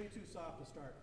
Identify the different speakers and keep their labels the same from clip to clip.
Speaker 1: be too soft to start.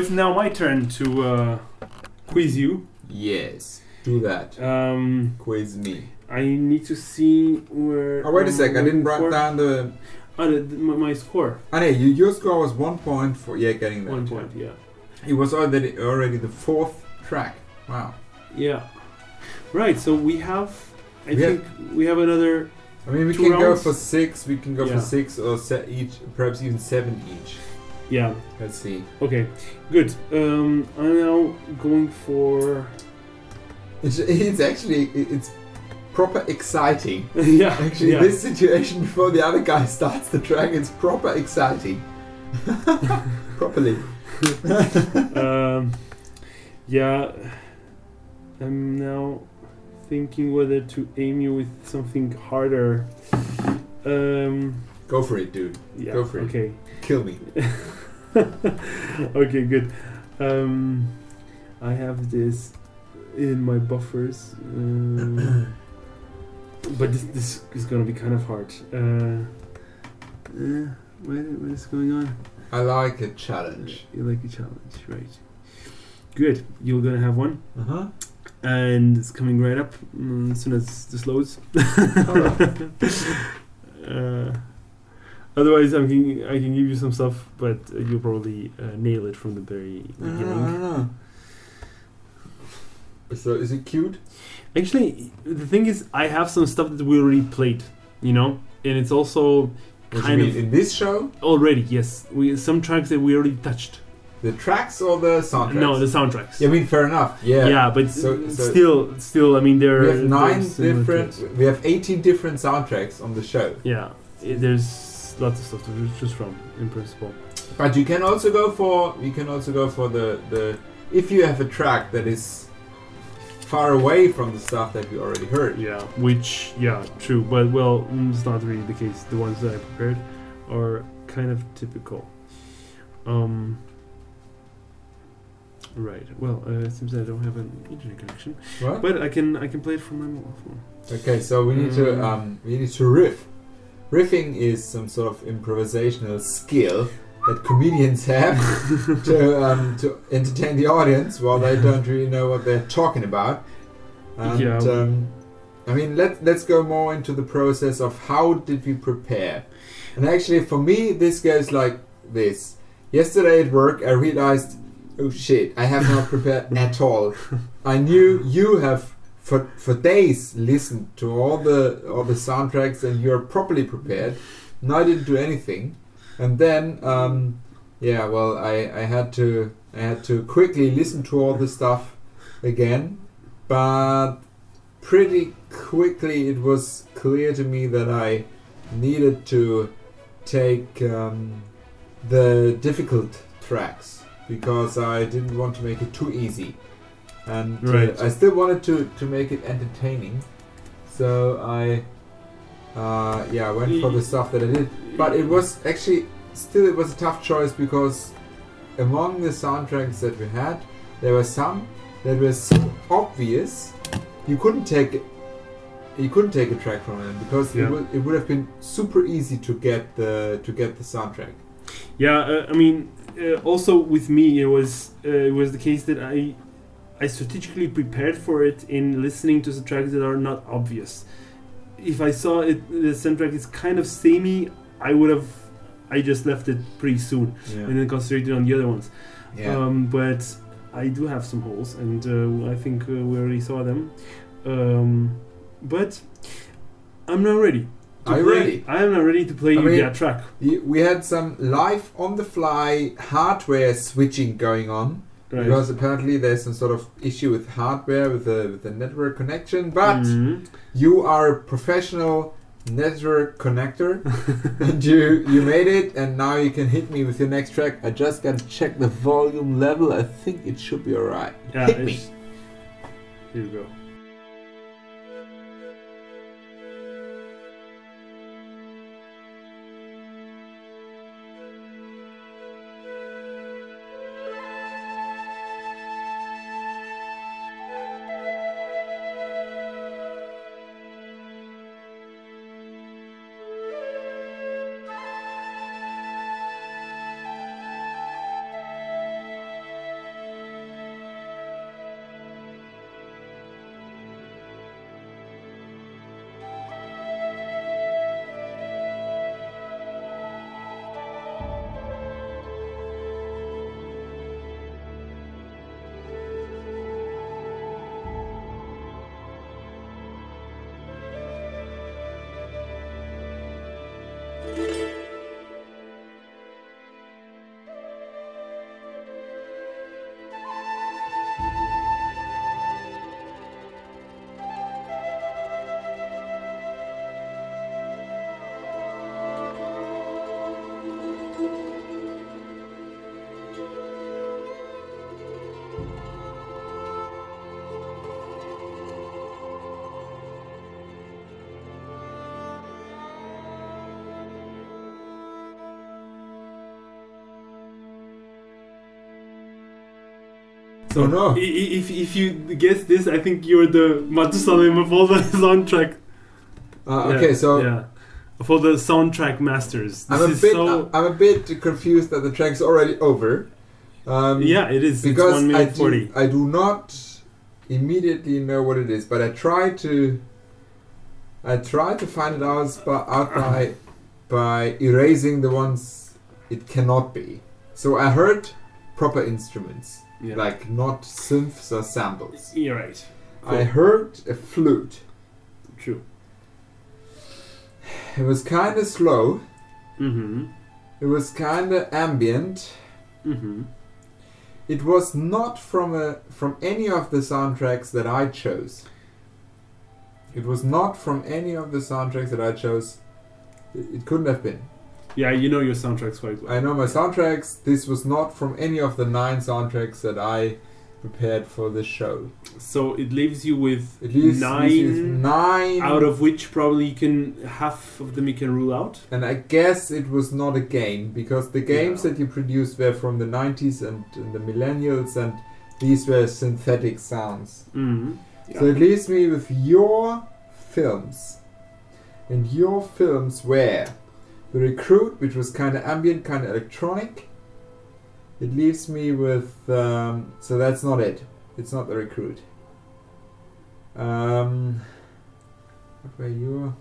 Speaker 2: It's now my turn to uh, quiz you.
Speaker 3: Yes, do that.
Speaker 2: Um,
Speaker 3: Quiz me.
Speaker 2: I need to see where.
Speaker 3: Oh, wait a
Speaker 2: I'm
Speaker 3: sec. I didn't
Speaker 2: looking
Speaker 3: write
Speaker 2: for-
Speaker 3: down the.
Speaker 2: Oh, the, the- my, my score.
Speaker 3: Oh, no, you, your score was one point for. Yeah, getting that.
Speaker 2: One point. Yeah.
Speaker 3: It was already already the fourth track. Wow.
Speaker 2: Yeah. Right. So we have. I
Speaker 3: We
Speaker 2: think we have another.
Speaker 3: I mean, we
Speaker 2: Two
Speaker 3: can go for six. We can go
Speaker 2: Yeah.
Speaker 3: for six or se- each, perhaps even seven each.
Speaker 2: Yeah.
Speaker 3: Let's see.
Speaker 2: Okay. Good. Um, I'm now going for.
Speaker 3: It's, it's actually it's proper exciting.
Speaker 2: yeah.
Speaker 3: Actually,
Speaker 2: yeah.
Speaker 3: this situation before the other guy starts the track, it's proper exciting. Properly.
Speaker 2: um, yeah, I'm now thinking whether to aim you with something harder. Um,
Speaker 3: Go for it, dude.
Speaker 2: yeah.
Speaker 3: Go for it.
Speaker 2: Okay.
Speaker 3: Kill me.
Speaker 2: okay. Good. Um, I have this in my buffers, um, but this this is gonna be kind of hard. Uh, uh, what, what is going on?
Speaker 3: I like a challenge.
Speaker 2: You like a challenge, right? Good. You're gonna have one.
Speaker 3: Uh huh.
Speaker 2: and it's coming right up mm, as soon as this loads. uh, otherwise, I can I can give you some stuff, but uh, you'll probably uh, nail it from the very
Speaker 3: I. I
Speaker 2: beginning.
Speaker 3: don't know. So is it cute?
Speaker 2: Actually, the thing is, I have some stuff that we already played, you know, and it's also
Speaker 3: What you
Speaker 2: kind
Speaker 3: mean
Speaker 2: of
Speaker 3: in this show?
Speaker 2: already yes, we some tracks that we already touched.
Speaker 3: The tracks or the soundtracks?
Speaker 2: No, the soundtracks.
Speaker 3: Yeah, I mean, fair enough. Yeah.
Speaker 2: Yeah, but
Speaker 3: So- so-
Speaker 2: still, still, I mean, there
Speaker 3: We have nine
Speaker 2: similar
Speaker 3: different.
Speaker 2: tracks.
Speaker 3: We have eighteen different soundtracks on the show.
Speaker 2: Yeah, i- there's lots of stuff to choose from in principle.
Speaker 3: But you can also go for. You can also go for the the. If you have a track that is far away from the stuff that you already heard.
Speaker 2: Yeah, which yeah, true, but well, mm, it's not really the case. The ones that I prepared are kind of typical. Um. Right. Well, uh, it seems I don't have an internet connection,
Speaker 3: What?
Speaker 2: but I can I can play it from my mobile phone.
Speaker 3: Okay, so we need to
Speaker 2: Mm.
Speaker 3: um, we need to riff. Riffing is some sort of improvisational skill that comedians have to um, to entertain the audience while they don't really know what they're talking about. And
Speaker 2: Yeah.
Speaker 3: um, I mean, let let's go more into the process of how did we prepare. And actually, for me, this goes like this. Yesterday at work, I realized, oh shit, I have not prepared at all. I knew you have for for days listened to all the all the soundtracks and you're properly prepared. And I didn't do anything. And then, um, yeah, well, I, I had to I had to quickly listen to all the stuff again, but pretty quickly it was clear to me that I needed to take um, the difficult tracks because I didn't want to make it too easy, and uh,
Speaker 2: Right.
Speaker 3: I still wanted to to make it entertaining. So I, uh, yeah, went for the stuff that I did. But it was actually still it was a tough choice because among the soundtracks that we had, there were some that were so obvious you couldn't take. You couldn't take a track from them because
Speaker 2: Yeah.
Speaker 3: it, would, it would have been super easy to get the to get the soundtrack.
Speaker 2: Yeah, uh, I mean, uh, also with me, it was uh, it was the case that I I strategically prepared for it in listening to the tracks that are not obvious. If I saw it, the soundtrack is kind of samey, I would have I just left it pretty soon and then concentrated on the other ones.
Speaker 3: Yeah.
Speaker 2: Um, but I do have some holes, and uh, I think uh, we already saw them. Um, but I'm not ready. to
Speaker 3: Are you
Speaker 2: play-
Speaker 3: ready?
Speaker 2: I am not ready to play
Speaker 3: I
Speaker 2: you
Speaker 3: mean-
Speaker 2: that track.
Speaker 3: We had some live on the fly hardware switching going on
Speaker 2: Right.
Speaker 3: because apparently there's some sort of issue with hardware with the with the network connection. But
Speaker 2: Mhm.
Speaker 3: you are a professional network connector and you you made it and now you can hit me with your next track. I just gotta check the volume level. I think it should be alright.
Speaker 2: yeah,
Speaker 3: hit me.
Speaker 2: Here we go.
Speaker 3: So no.
Speaker 2: I- i- If, if you guess this, I think you're the Matusalem of all the soundtrack.
Speaker 3: Uh,
Speaker 2: Yeah,
Speaker 3: okay, so
Speaker 2: yeah, all the soundtrack masters. This
Speaker 3: I'm a bit
Speaker 2: so.
Speaker 3: I'm a bit confused that the track's already over. Um,
Speaker 2: yeah, it is.
Speaker 3: because
Speaker 2: it's one
Speaker 3: I
Speaker 2: minute
Speaker 3: do,
Speaker 2: forty.
Speaker 3: I do not immediately know what it is, but I try to I try to find it out by, out by by erasing the ones it cannot be. So I heard proper instruments,
Speaker 2: Yeah.
Speaker 3: like not synths or samples.
Speaker 2: You're right.
Speaker 3: I heard a flute.
Speaker 2: True.
Speaker 3: It was kind of slow.
Speaker 2: Mm-hmm.
Speaker 3: It was kind of ambient.
Speaker 2: Mm-hmm.
Speaker 3: It was not from a from any of the soundtracks that I chose. It was not from any of the soundtracks that I chose. It, it couldn't have been.
Speaker 2: Yeah, you know your soundtracks quite well.
Speaker 3: I know my soundtracks. This was not from any of the nine soundtracks that I prepared for this show.
Speaker 2: So it leaves you with
Speaker 3: It leaves
Speaker 2: nine,
Speaker 3: leaves you with nine
Speaker 2: out of which probably you can half of them you can rule out.
Speaker 3: And I guess it was not a game because the games
Speaker 2: Yeah.
Speaker 3: that you produced were from the 90s and, and the millennials, and these were synthetic sounds.
Speaker 2: Mm-hmm.
Speaker 3: So it leaves me with your films. And your films were The Recruit, which was kind of ambient, kind of electronic. It leaves me with. Um, so that's not it. It's not The Recruit. Um, what were your.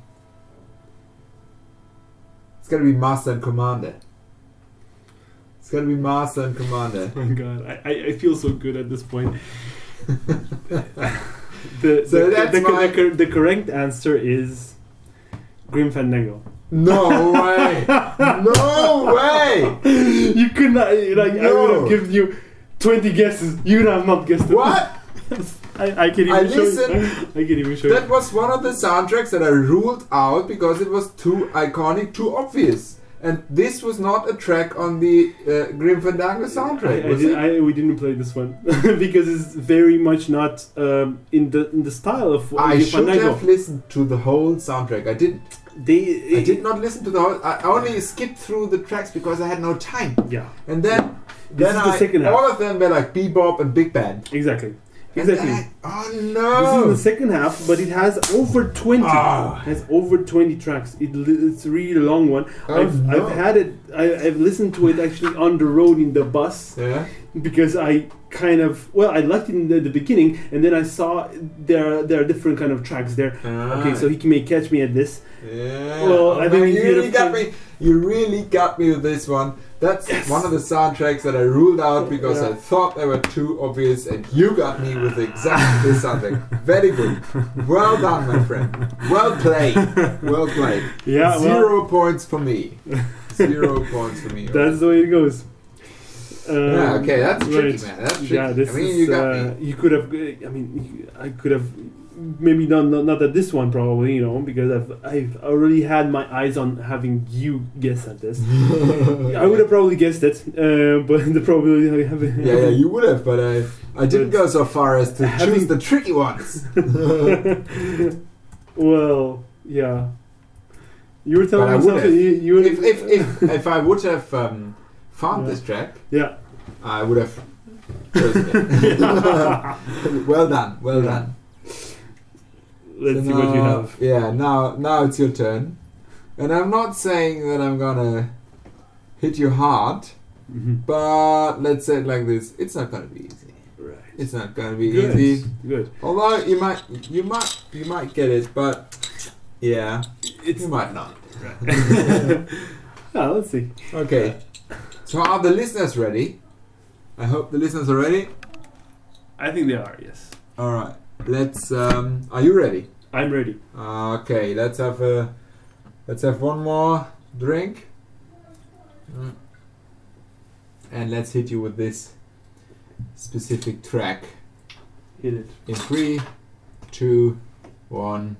Speaker 3: It's gotta be Master and Commander. It's gotta be Master and Commander.
Speaker 2: Oh my god, I, I, I feel so good at this point. the,
Speaker 3: So
Speaker 2: the,
Speaker 3: that's
Speaker 2: the,
Speaker 3: my-
Speaker 2: the, the correct answer is Grim Fandango.
Speaker 3: No way! no way!
Speaker 2: you could not, like, I would have given you 20 guesses. You would have not guessed it.
Speaker 3: What?
Speaker 2: I, I can even
Speaker 3: I
Speaker 2: show
Speaker 3: listened-
Speaker 2: you. I can even show you
Speaker 3: That
Speaker 2: you.
Speaker 3: was one of the soundtracks that I ruled out because it was too iconic, too obvious. And this was not a track on the uh, Grim Fandango soundtrack,
Speaker 2: I, I did? I, we didn't play this one because it's very much not um, in the in the style of
Speaker 3: I
Speaker 2: Grim
Speaker 3: should
Speaker 2: Fandango.
Speaker 3: have listened to the whole soundtrack. I didn't.
Speaker 2: They,
Speaker 3: I did not listen to the whole. I only skipped through the tracks because I had no time.
Speaker 2: Yeah,
Speaker 3: And then,
Speaker 2: This
Speaker 3: then
Speaker 2: is the
Speaker 3: I,
Speaker 2: second half.
Speaker 3: all of them were like bebop and big band.
Speaker 2: exactly,
Speaker 3: And
Speaker 2: exactly.
Speaker 3: then I- oh
Speaker 2: This
Speaker 3: no!
Speaker 2: is the second half, but it has over 20.
Speaker 3: Ah.
Speaker 2: Has over 20 tracks. It, li- it's a really long one.
Speaker 3: Oh,
Speaker 2: I've,
Speaker 3: no.
Speaker 2: I've had it, I, I've listened to it actually on the road in the bus
Speaker 3: yeah.
Speaker 2: because I kind of, well, I liked it in the, the beginning and then I saw there are, there are different kind of tracks there. Ah. Okay, so he may catch me at this.
Speaker 3: Yeah.
Speaker 2: Well,
Speaker 3: Oh,
Speaker 2: I think
Speaker 3: you really got me. You really got me with this one That's
Speaker 2: Yes.
Speaker 3: one of the soundtracks that I ruled out because I thought they were too obvious, and you got me with exactly this soundtrack. Very good. Well done, my friend. Well played. Well played.
Speaker 2: Yeah, well,
Speaker 3: Zero points for me. Zero points for me.
Speaker 2: that's the way it goes. Um,
Speaker 3: yeah, okay, that's tricky, man. That's tricky.
Speaker 2: Yeah, this
Speaker 3: I mean,
Speaker 2: is.
Speaker 3: you got
Speaker 2: uh,
Speaker 3: me.
Speaker 2: You could have. I mean, I could have. Maybe not, not not at this one probably you know because I've I've already had my eyes on having you guess at this. I would have probably guessed it, uh, but the probability I have.
Speaker 3: Yeah, yeah, you would have, but I, I didn't go so far as to choose the tricky ones.
Speaker 2: well, yeah. You were telling me
Speaker 3: would
Speaker 2: something.
Speaker 3: have.
Speaker 2: You, you
Speaker 3: if, if, if, if I would have um, found
Speaker 2: Yeah.
Speaker 3: this track,
Speaker 2: yeah.
Speaker 3: I would have chosen it. well done, well
Speaker 2: Yeah.
Speaker 3: done.
Speaker 2: Let's
Speaker 3: So
Speaker 2: see what you have.
Speaker 3: Yeah, now now it's your turn, and I'm not saying that I'm gonna hit you hard,
Speaker 2: hmm
Speaker 3: but let's say it like this: it's not gonna be easy.
Speaker 2: Right.
Speaker 3: It's not gonna be
Speaker 2: Good.
Speaker 3: easy.
Speaker 2: Good.
Speaker 3: Although you might, you might, you might get it, but yeah,
Speaker 2: It's
Speaker 3: you might not.
Speaker 2: ah, let's see.
Speaker 3: Okay. So are the listeners ready? I hope the listeners are ready.
Speaker 2: I think they are. Yes.
Speaker 3: All right. Let's. Um, are you ready?
Speaker 2: I'm ready.
Speaker 3: Okay. Let's have a. Let's have one more drink. Mm. And let's hit you with this specific track
Speaker 2: Hit it.
Speaker 3: in three, two, one.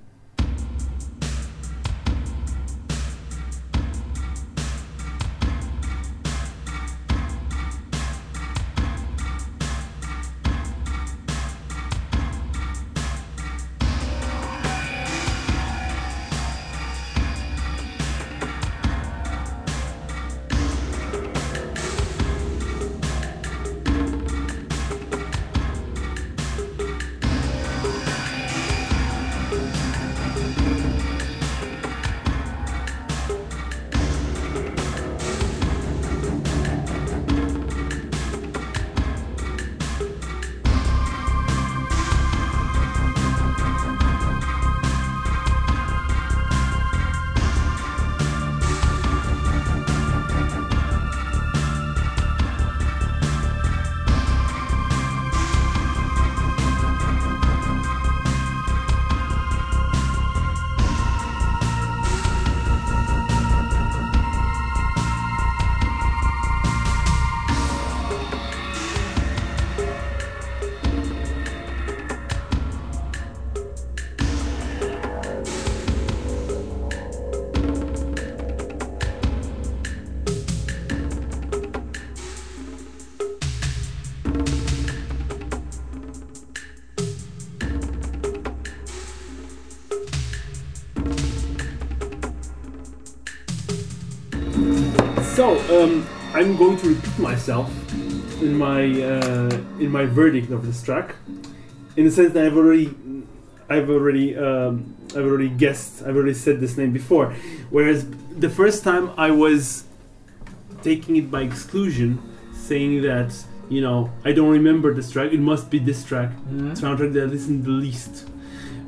Speaker 2: Um, I'm going to repeat myself in my uh, in my verdict of this track, in the sense that I've already, I've already, um, I've already guessed, I've already said this name before. Whereas the first time I was taking it by exclusion, saying that you know I don't remember this track, it must be this track soundtrack that I listened the least.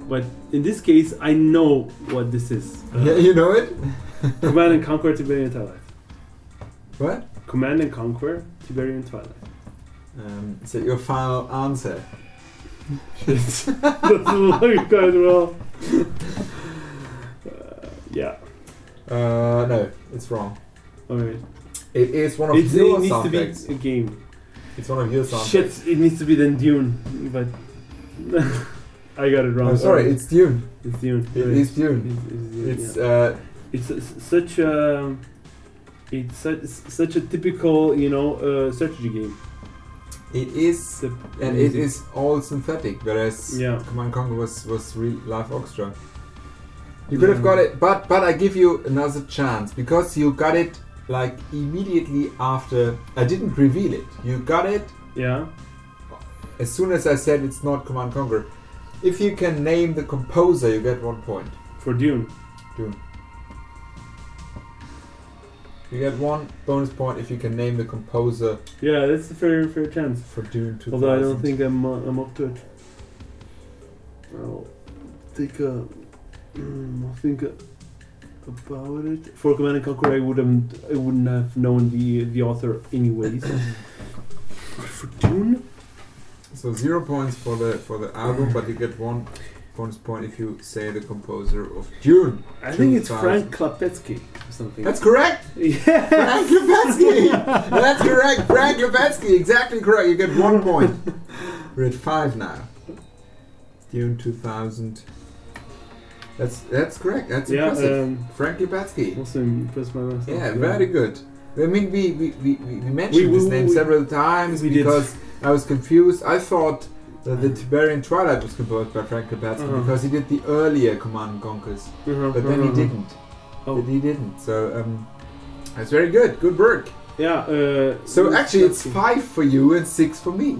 Speaker 2: But in this case, I know what this is. Uh,
Speaker 3: Yeah, you know it.
Speaker 2: Command and Conquer Tiberian Twilight.
Speaker 3: What?
Speaker 2: Command and Conquer Tiberian Twilight.
Speaker 3: Um, is that your final answer?
Speaker 2: That's like quite well. Uh, yeah.
Speaker 3: Uh, no, it's wrong.
Speaker 2: Alright.
Speaker 3: It is one of
Speaker 2: It's,
Speaker 3: your
Speaker 2: it needs to be a game.
Speaker 3: It's one of your soundtracks.
Speaker 2: Shit, it needs to be then Dune, but I got it wrong.
Speaker 3: I'm sorry, it's Dune.
Speaker 2: it's Dune.
Speaker 3: It
Speaker 2: right.
Speaker 3: is Dune.
Speaker 2: It's,
Speaker 3: It's
Speaker 2: it's, yeah.
Speaker 3: uh,
Speaker 2: it's s- such a it's such, such a typical you know uh, strategy game.
Speaker 3: it is,
Speaker 2: The
Speaker 3: and it is all synthetic, whereas
Speaker 2: Yeah.
Speaker 3: Command Conquer was was real live orchestra. You could have got it, but but I give you another chance because you got it like immediately after. I didn't reveal it. You got it
Speaker 2: Yeah.
Speaker 3: as soon as I said it's not Command Conquer. If you can name the composer, you get one point.
Speaker 2: For Dune. Dune.
Speaker 3: You get one bonus point if you can name the composer
Speaker 2: Yeah, that's a fair fair chance.
Speaker 3: for Dune 2000.
Speaker 2: Although I don't think I'm uh, I'm up to it. I'll take a. Mm, I'll think. A, about it. For Command and Conquer, I wouldn't, I wouldn't have known the the author anyways. for Dune,
Speaker 3: So zero points for the for the album, but you get one bonus point if you say the composer of Dune.
Speaker 2: I think it's
Speaker 3: 2000.
Speaker 2: Frank Klapetsky or something.
Speaker 3: That's correct.
Speaker 2: yeah.
Speaker 3: Frank Lupetsky. That's correct. Frank Lupetsky. Exactly correct. You get one point. We're at five now. Dune 2000. That's that's correct. That's
Speaker 2: Yeah,
Speaker 3: impressive.
Speaker 2: um,
Speaker 3: Frank Lupetsky.
Speaker 2: also impressed by myself.
Speaker 3: Yeah, very good. I mean, we we, we, we mentioned
Speaker 2: We-
Speaker 3: his
Speaker 2: we-
Speaker 3: name
Speaker 2: we-
Speaker 3: several times
Speaker 2: we did.
Speaker 3: because I was confused. I thought that the Tiberian Twilight was composed by Frank Lupetsky
Speaker 2: Uh-huh.
Speaker 3: because he did the earlier Command and Conquers,
Speaker 2: Uh-huh,
Speaker 3: but then he
Speaker 2: uh-huh.
Speaker 3: didn't.
Speaker 2: Oh.
Speaker 3: But he didn't. So um, that's very good. Good work.
Speaker 2: Yeah. Uh,
Speaker 3: So actually, it's five for you and six for me.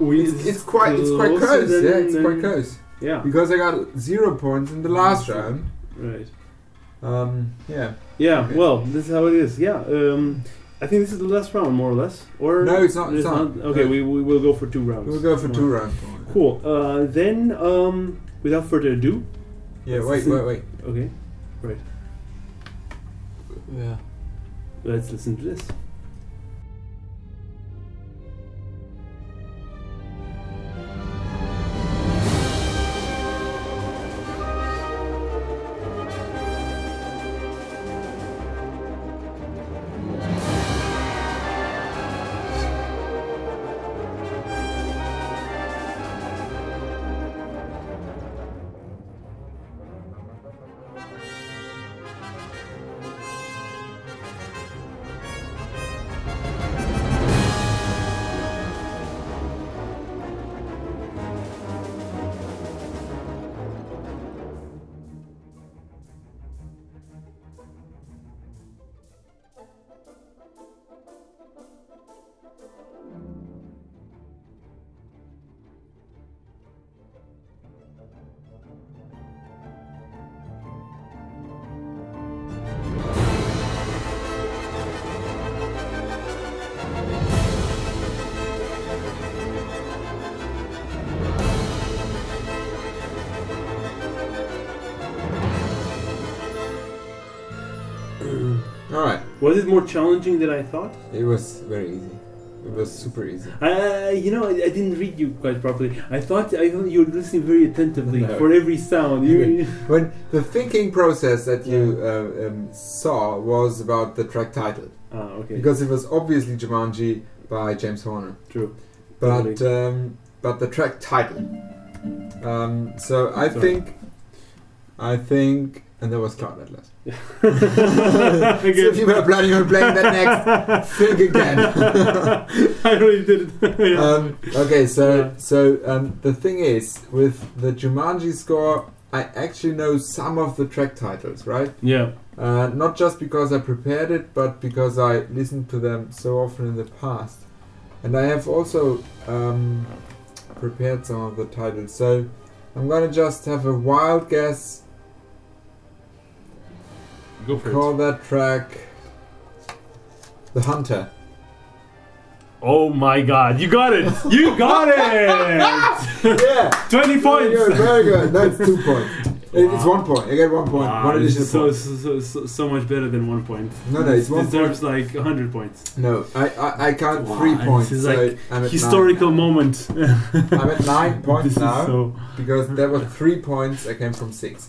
Speaker 2: We,
Speaker 3: It's, it's quite it's quite close.
Speaker 2: than-
Speaker 3: yeah, it's quite close
Speaker 2: Yeah.
Speaker 3: because I got zero points in the last
Speaker 2: Mhm.
Speaker 3: round.
Speaker 2: Right.
Speaker 3: Um, yeah.
Speaker 2: Yeah.
Speaker 3: Okay.
Speaker 2: Well, this is how it is. Yeah. Um, I think this is the last round, more or less. Or
Speaker 3: No, it's not, it's not.
Speaker 2: Okay,
Speaker 3: No.
Speaker 2: we we will go for two rounds.
Speaker 3: We'll go for two rounds.
Speaker 2: Cool. Uh, then, um, without further ado,
Speaker 3: Yeah. Wait. Wait. Wait.
Speaker 2: okay, right.
Speaker 3: Yeah.
Speaker 2: Let's listen to this. Was it more challenging than I thought?
Speaker 3: It was very easy. It was super easy.
Speaker 2: Uh, you know, I, I didn't read you quite properly. I thought I thought you were listening very attentively
Speaker 3: No.
Speaker 2: for every sound. You,
Speaker 3: When the thinking process that you uh, um, saw was about the track title,
Speaker 2: ah, okay,
Speaker 3: because it was obviously Jumanji by James Horner,
Speaker 2: true.
Speaker 3: but um, but the track title. Um, so I
Speaker 2: Sorry.
Speaker 3: think, I think, and there was Cloud Atlas. So if you were planning on playing that next, think again.
Speaker 2: I really did it. yeah.
Speaker 3: um, okay, so
Speaker 2: Yeah.
Speaker 3: so um, the thing is with the Jumanji score, I actually know some of the track titles, right?
Speaker 2: yeah.
Speaker 3: Uh, not just because I prepared it, but because I listened to them so often in the past, and I have also um, prepared some of the titles. So I'm gonna just have a wild guess.
Speaker 2: Go for
Speaker 3: Call
Speaker 2: it.
Speaker 3: that track "The Hunter."
Speaker 2: Oh my god, you got it! You got it!
Speaker 3: yeah.
Speaker 2: 20
Speaker 3: Very
Speaker 2: points!
Speaker 3: good, very good. That's two points. It- It's one point. I get one point.
Speaker 2: Wow,
Speaker 3: one additional
Speaker 2: so,
Speaker 3: point.
Speaker 2: so, so, so, much better than one point.
Speaker 3: No, no, it's
Speaker 2: This
Speaker 3: one
Speaker 2: deserves like 100 points.
Speaker 3: No, I I, I count
Speaker 2: Wow,
Speaker 3: three
Speaker 2: this
Speaker 3: points.
Speaker 2: is
Speaker 3: so
Speaker 2: like
Speaker 3: I'm at
Speaker 2: Historical moment.
Speaker 3: Nine. I'm at nine points
Speaker 2: this is
Speaker 3: now
Speaker 2: so.
Speaker 3: because there were three points. I came from six.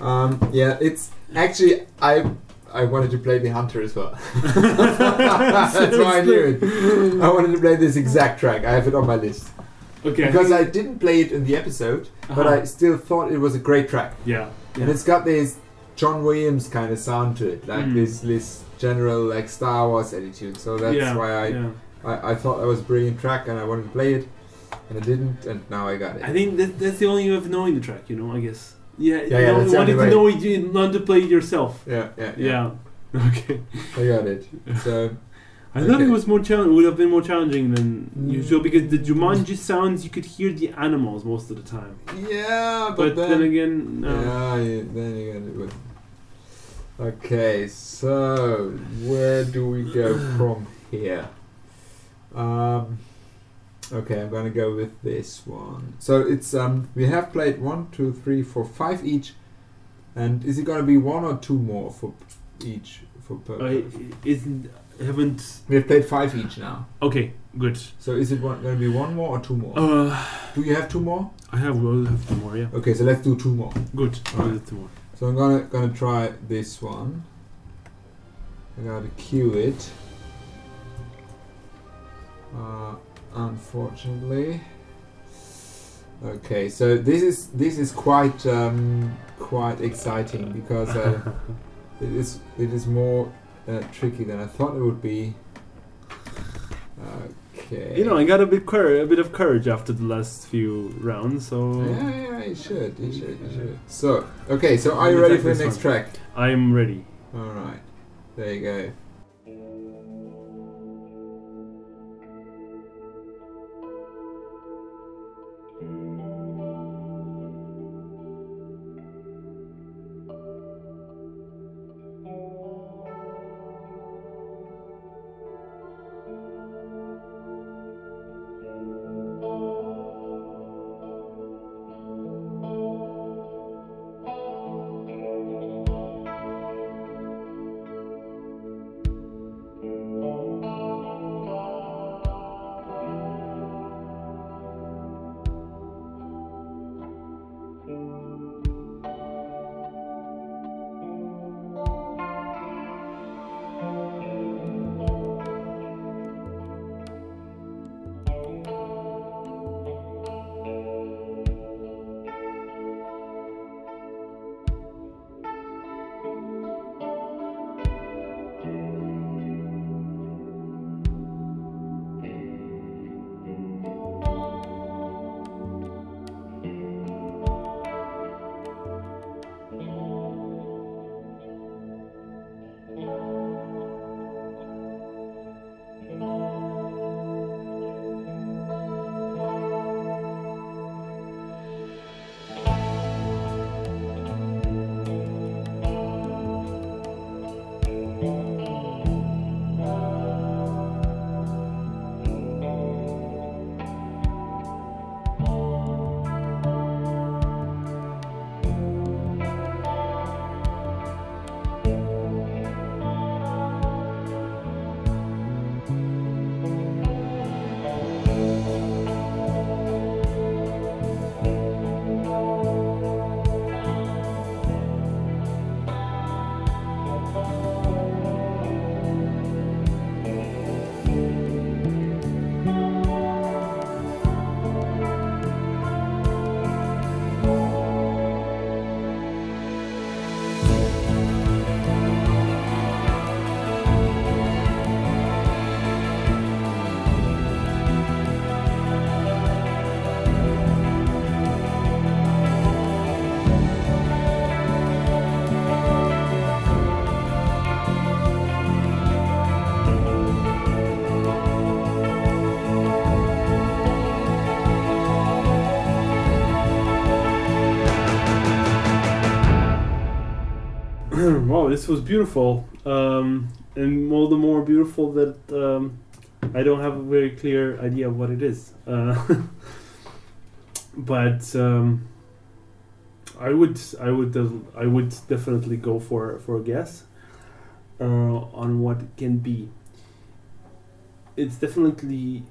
Speaker 3: Um, yeah, it's actually I. I wanted to play the hunter as well. That's why I knew it. I wanted to play this exact track. I have it on my list
Speaker 2: Okay.
Speaker 3: because I didn't play it in the episode, but
Speaker 2: Uh-huh.
Speaker 3: I still thought it was a great track.
Speaker 2: Yeah.
Speaker 3: And it's got this John Williams kind of sound to it, like
Speaker 2: Mm.
Speaker 3: this this general like Star Wars attitude. So that's
Speaker 2: yeah.
Speaker 3: why I,
Speaker 2: yeah.
Speaker 3: I I thought that was a brilliant track and I wanted to play it, and I didn't, and now I got it.
Speaker 2: I think that, that's the only way of knowing the track, you know, I guess. Yeah,
Speaker 3: Yeah,
Speaker 2: you
Speaker 3: yeah, the
Speaker 2: wanted to know it, you not to play it yourself.
Speaker 3: yeah, yeah,
Speaker 2: Yeah. Okay.
Speaker 3: I got it. So
Speaker 2: I thought it was more challenging. Would have been more challenging than
Speaker 3: Mm.
Speaker 2: usual because the Jumanji sounds you could hear the animals most of the time.
Speaker 3: yeah,
Speaker 2: But, then, again, no.
Speaker 3: yeah, you, then again, it. With. Okay, so where do we go from here? Um, okay, I'm gonna go with this one. So it's um, we have played one, two, three, four, five each, And is it gonna be one or two more for each for per?
Speaker 2: I isn't haven't.
Speaker 3: we have played five each now.
Speaker 2: Okay, good.
Speaker 3: So is it one, gonna be one more or two more?
Speaker 2: Uh,
Speaker 3: do you have two more?
Speaker 2: I have We'll have two more. Yeah,
Speaker 3: Okay, so let's do two more.
Speaker 2: good.
Speaker 3: Alright.
Speaker 2: two more.
Speaker 3: So I'm gonna gonna try this one. I gotta cue it. Uh, unfortunately. Okay, so this is this is quite um, quite exciting because uh, it is it is more uh, tricky than I thought it would be. Okay.
Speaker 2: You know, I got a bit cour- a bit of courage after the last few rounds, so
Speaker 3: Yeah, yeah, you should, you should, you should. So, okay, so are you ready for the next
Speaker 2: one.
Speaker 3: track?
Speaker 2: I'm ready.
Speaker 3: All right, there you go.
Speaker 2: Wow, this was beautiful, um, and all the more beautiful that um, I don't have a very clear idea of what it is. Uh, but um, I would, I would, I would definitely go for for a guess uh, on what it can be. It's definitely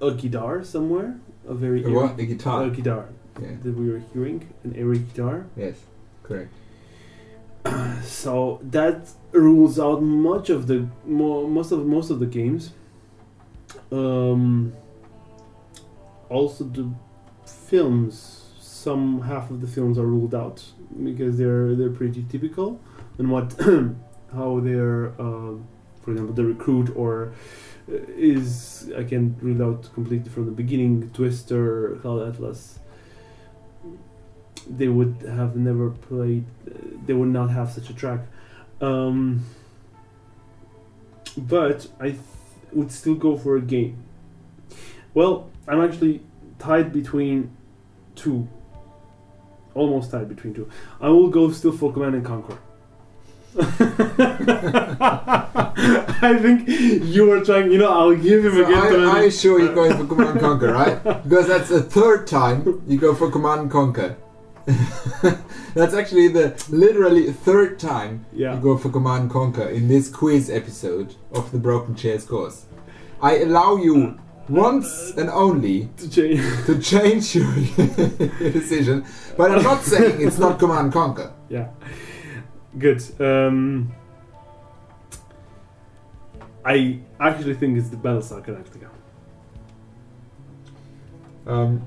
Speaker 2: a guitar somewhere, a very
Speaker 3: A what? A guitar?
Speaker 2: a guitar
Speaker 3: Yeah.
Speaker 2: that we were hearing, an airy guitar.
Speaker 3: Yes. Correct.
Speaker 2: so that rules out much of the most of most of the games. Um, also, the films. Some half of the films are ruled out because they're they're pretty typical, and what how they're, um for example, the recruit or uh, is I can rule out completely from the beginning. Twister, Cloud Atlas. They would have never played. Uh, they would not have such a track. Um, but I th- would still go for a game. Well, I'm actually tied between two. Almost tied between two. I will go still for Command and Conquer. I think you were trying. You know, I'll give him
Speaker 3: So
Speaker 2: again.
Speaker 3: I, I sure you're going for Command and Conquer, right? Because that's the third time you go for Command and Conquer. That's actually the literally third time
Speaker 2: Yeah.
Speaker 3: you go for Command and Conquer in this quiz episode of the Broken Chairs course. I allow you once and only
Speaker 2: To change.
Speaker 3: to change your decision, but I'm not saying it's not Command and Conquer.
Speaker 2: yeah. Good. Um, I actually think it's the Battlestar Galactica.
Speaker 3: Um,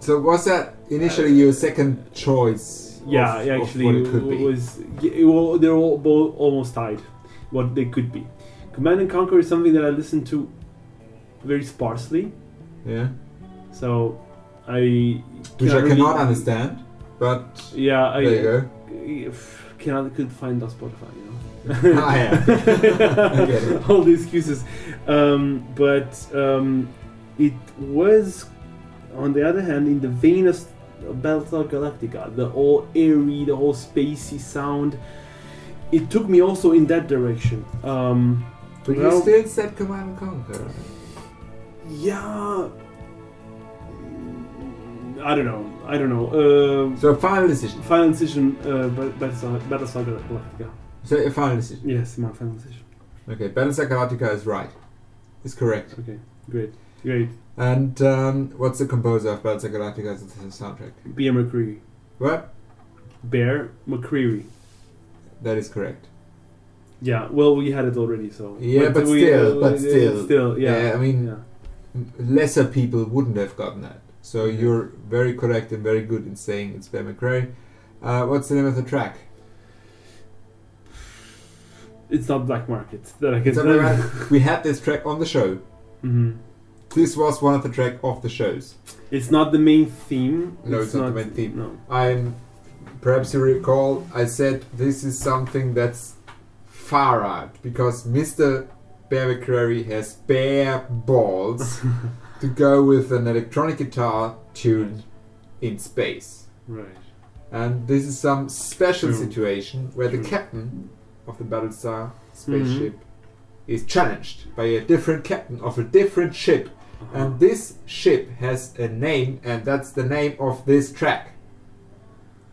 Speaker 3: so was that initially your second choice?
Speaker 2: Yeah,
Speaker 3: of,
Speaker 2: actually,
Speaker 3: of it be.
Speaker 2: was. it wa- they're all both almost tied. What they could be. Command and Conquer is something that I listen to very sparsely.
Speaker 3: yeah,
Speaker 2: So I.
Speaker 3: which I
Speaker 2: really-
Speaker 3: cannot understand. But
Speaker 2: Yeah, I.
Speaker 3: there you go.
Speaker 2: Cannot could find on Spotify, you know.
Speaker 3: Ah, yeah.
Speaker 2: All the excuses, um, but um, it was, on the other hand, in the Venus of Battlestar Galactica, the all airy, the whole spacey sound. It took me also in that direction. Um,
Speaker 3: But
Speaker 2: Well-
Speaker 3: you still said Command and Conquer.
Speaker 2: yeah, I don't know. I don't know. Uh,
Speaker 3: So final decision.
Speaker 2: final decision, uh, Bat- Battlestar, Battlestar Galactica.
Speaker 3: So a final decision.
Speaker 2: Yes, my final decision.
Speaker 3: Okay, Battlestar Galactica is right. It's correct.
Speaker 2: Okay, great, great.
Speaker 3: And um, what's the composer of Battlestar the soundtrack?
Speaker 2: Bear McCreary.
Speaker 3: What?
Speaker 2: Bear McCreary.
Speaker 3: That is correct.
Speaker 2: Yeah, well, we had it already, so.
Speaker 3: Yeah, but
Speaker 2: we-
Speaker 3: still, but
Speaker 2: uh,
Speaker 3: still.
Speaker 2: Still, yeah.
Speaker 3: I mean-
Speaker 2: yeah.
Speaker 3: Lesser people wouldn't have gotten that. So you're very correct and very good in saying it's Bear McCreary. Uh, what's the name of the track?
Speaker 2: It's not Black Market that I can
Speaker 3: It's
Speaker 2: tell
Speaker 3: not
Speaker 2: you.
Speaker 3: Black Market. We had this track on the show.
Speaker 2: Mhm.
Speaker 3: This was one of the track of the shows.
Speaker 2: It's not the main theme.
Speaker 3: No, it's not the main theme.
Speaker 2: No.
Speaker 3: I'm perhaps you recall I said this is something that's far out because Mr. Bear has bare balls to go with an electronic guitar tuned in space.
Speaker 2: Right.
Speaker 3: And this is some special
Speaker 2: True.
Speaker 3: situation where the captain of the Battlestar mm-hmm. spaceship is challenged by a different captain of a different ship. And this ship has a name, and that's the name of this track.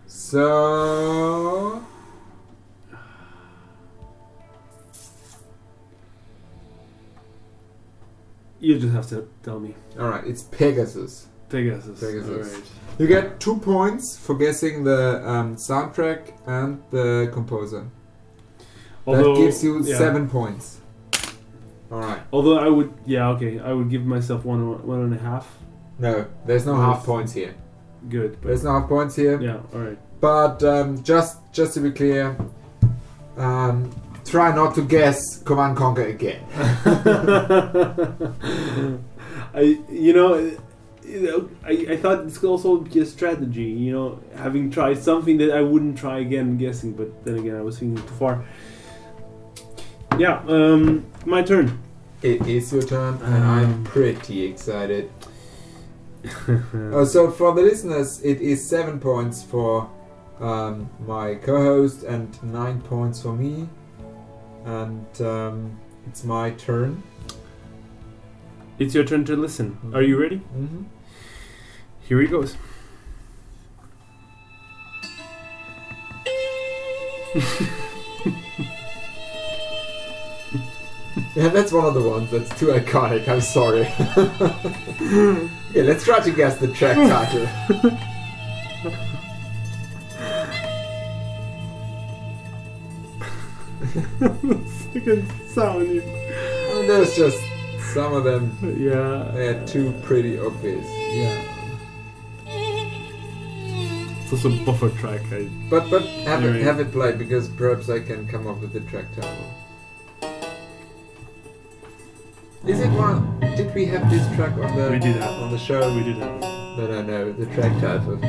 Speaker 3: So.
Speaker 2: You just have to tell me.
Speaker 3: Alright, it's Pegasus.
Speaker 2: Pegasus.
Speaker 3: Pegasus.
Speaker 2: Alright.
Speaker 3: You get two points for guessing the um, soundtrack and the composer.
Speaker 2: Although,
Speaker 3: that gives you
Speaker 2: yeah.
Speaker 3: seven points. Alright.
Speaker 2: Although I would, yeah, okay, I would give myself one, one and a half.
Speaker 3: No, there's no half points here.
Speaker 2: Good. But
Speaker 3: There's no half points here.
Speaker 2: yeah, all right.
Speaker 3: But um, just just to be clear, um, try not to guess Command Conquer again.
Speaker 2: I, you know, you know, I, I thought this could also be a strategy. You know, having tried something that I wouldn't try again, guessing. But then again, I was thinking too far. Yeah, um, my turn.
Speaker 3: It is your turn, and I'm
Speaker 2: Um.
Speaker 3: pretty excited. Uh, so for the listeners, it is seven points for um, my co-host and nine points for me, and um, it's my turn.
Speaker 2: It's your turn to listen. Are you ready?
Speaker 3: Mm-hmm.
Speaker 2: Here he goes.
Speaker 3: Yeah, that's one of the ones that's too iconic. I'm sorry. okay, let's try to guess the track title.
Speaker 2: Second sound.
Speaker 3: And there's just some of them.
Speaker 2: Yeah.
Speaker 3: They're too pretty obvious.
Speaker 2: Yeah. It's also a buffer track. I,
Speaker 3: But but have it have it played because perhaps I can come up with the track title. Is it one? Did we have this track on the
Speaker 2: We did have
Speaker 3: on the show?
Speaker 2: we did that.
Speaker 3: No, no, no. The track title.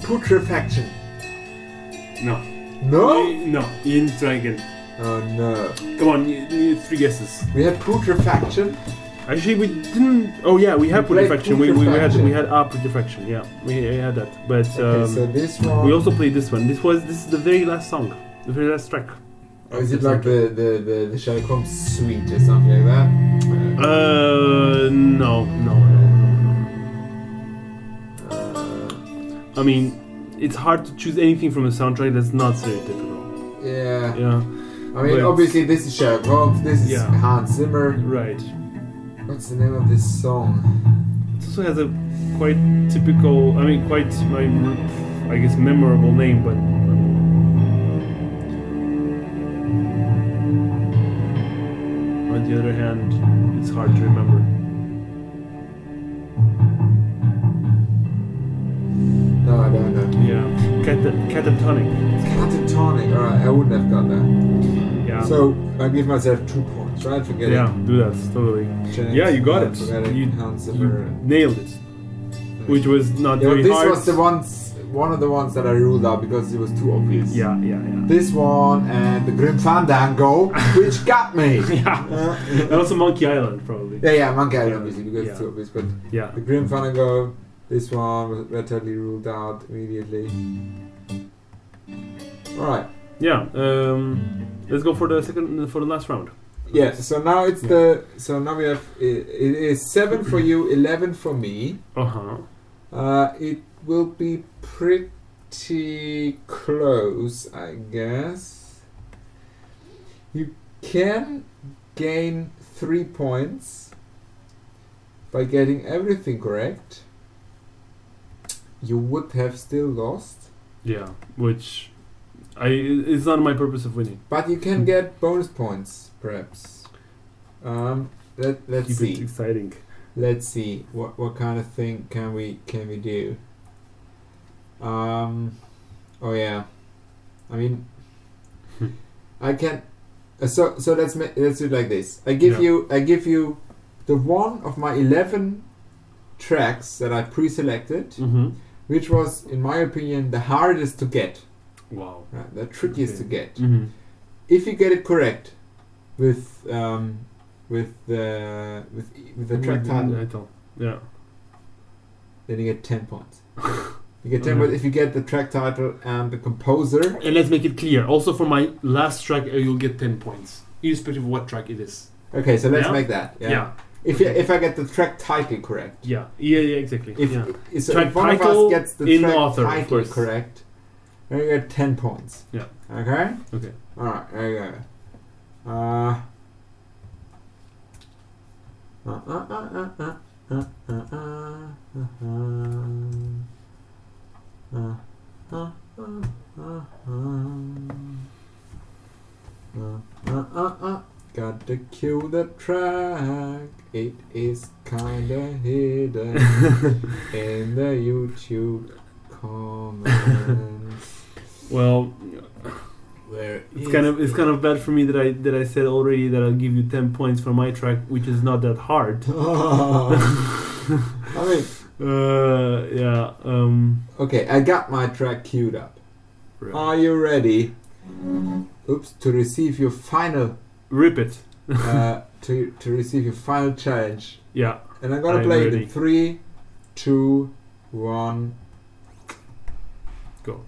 Speaker 3: Putrefaction.
Speaker 2: No.
Speaker 3: No.
Speaker 2: No. In need to try again.
Speaker 3: Oh no.
Speaker 2: Come on. You you need three guesses.
Speaker 3: We had putrefaction.
Speaker 2: Actually, we didn't. Oh yeah, we had Putrefaction. We, we, we had we had our Putrefaction. Yeah, we, we had that. But
Speaker 3: Okay,
Speaker 2: um,
Speaker 3: so this one.
Speaker 2: we also played this one. This was this is the very last song, the very last track.
Speaker 3: Oh, is it like the, the, the, the Sherlock Holmes suite or something like that?
Speaker 2: Uh, no, no, no, no,
Speaker 3: Uh,
Speaker 2: I mean, it's hard to choose anything from a soundtrack that's not stereotypical.
Speaker 3: yeah.
Speaker 2: Yeah,
Speaker 3: I mean,
Speaker 2: But-
Speaker 3: obviously, this is Sherlock Holmes, this is
Speaker 2: Yeah.
Speaker 3: Hans Zimmer.
Speaker 2: right.
Speaker 3: What's the name of this song?
Speaker 2: It also has a quite typical. I mean, quite my, I guess memorable name, but. On the other hand, it's hard to remember.
Speaker 3: No, I don't know.
Speaker 2: Yeah, Cat- catatonic.
Speaker 3: Catatonic. Alright, I wouldn't have got that.
Speaker 2: Yeah.
Speaker 3: So, I give myself two points, getting
Speaker 2: yeah, do that totally.
Speaker 3: James
Speaker 2: Yeah, you got it. You- You nailed it, which was not
Speaker 3: Yeah,
Speaker 2: very
Speaker 3: this
Speaker 2: hard.
Speaker 3: was the ones, one of the ones that I ruled out because it was too obvious.
Speaker 2: Yeah, yeah, yeah.
Speaker 3: This one and the Grim Fandango, which got me.
Speaker 2: yeah.
Speaker 3: Uh,
Speaker 2: And also Monkey Island, probably.
Speaker 3: yeah, yeah, Monkey Island obviously because it's
Speaker 2: Yeah.
Speaker 3: too obvious, but
Speaker 2: Yeah.
Speaker 3: the Grim Fandango, this one was totally ruled out immediately. All right.
Speaker 2: Yeah. Um, let's go for the second, for the last round.
Speaker 3: Yeah. So now it's
Speaker 2: Yeah.
Speaker 3: the so now we have it, it is seven for you, eleven for me.
Speaker 2: Uh huh.
Speaker 3: Uh, it will be pretty close, I guess. You can gain three points by getting everything correct. You would have still lost,
Speaker 2: Yeah. Which, I it's not my purpose of winning.
Speaker 3: but you can get bonus points, perhaps. Um, let let's
Speaker 2: Keep it
Speaker 3: see.
Speaker 2: exciting.
Speaker 3: Let's see what what kind of thing can we can we do. Um, oh yeah, I mean, I can. Uh, so so let's ma- let's do it like this. I give
Speaker 2: Yeah.
Speaker 3: you I give you the one of my eleven tracks that I pre-selected,
Speaker 2: Mm-hmm.
Speaker 3: which was in my opinion the hardest to get,
Speaker 2: Wow.
Speaker 3: right? the trickiest
Speaker 2: Okay.
Speaker 3: to get.
Speaker 2: Mm-hmm.
Speaker 3: If you get it correct, with um, with the with with the track title.
Speaker 2: Yeah.
Speaker 3: then you get 10 points. You get 10
Speaker 2: Okay.
Speaker 3: points if you get the track title and the composer.
Speaker 2: And let's make it clear. Also, for my last track, uh, you'll get ten points, irrespective of what track it is.
Speaker 3: Okay, so let's
Speaker 2: Yeah?
Speaker 3: make that. Yeah.
Speaker 2: Yeah.
Speaker 3: If you, if I get the track title correct.
Speaker 2: Yeah. Yeah. Yeah. exactly.
Speaker 3: If,
Speaker 2: yeah.
Speaker 3: so
Speaker 2: Track
Speaker 3: if one of
Speaker 2: title
Speaker 3: us gets the
Speaker 2: in
Speaker 3: track
Speaker 2: author,
Speaker 3: title correct, then you get 10 points.
Speaker 2: Yeah.
Speaker 3: Okay?
Speaker 2: Okay.
Speaker 3: Alright, there you go. Uh, uh, uh, uh, uh, uh, uh, uh, uh, uh, uh. Got to kill the track. It is kinda hidden in the YouTube comments.
Speaker 2: Well,
Speaker 3: Where
Speaker 2: it's kind of it's kind of bad for me that I that I said already that I'll give you ten points for my track, which is not that hard.
Speaker 3: I mean,
Speaker 2: Uh, yeah. Um.
Speaker 3: okay, I got my track queued up.
Speaker 2: right.
Speaker 3: Are you ready? Oops, to receive your final,
Speaker 2: Rip it.
Speaker 3: uh, to to receive your final challenge,
Speaker 2: Yeah.
Speaker 3: and I'm gonna
Speaker 2: I'm
Speaker 3: play it in three, two, one.
Speaker 2: Go.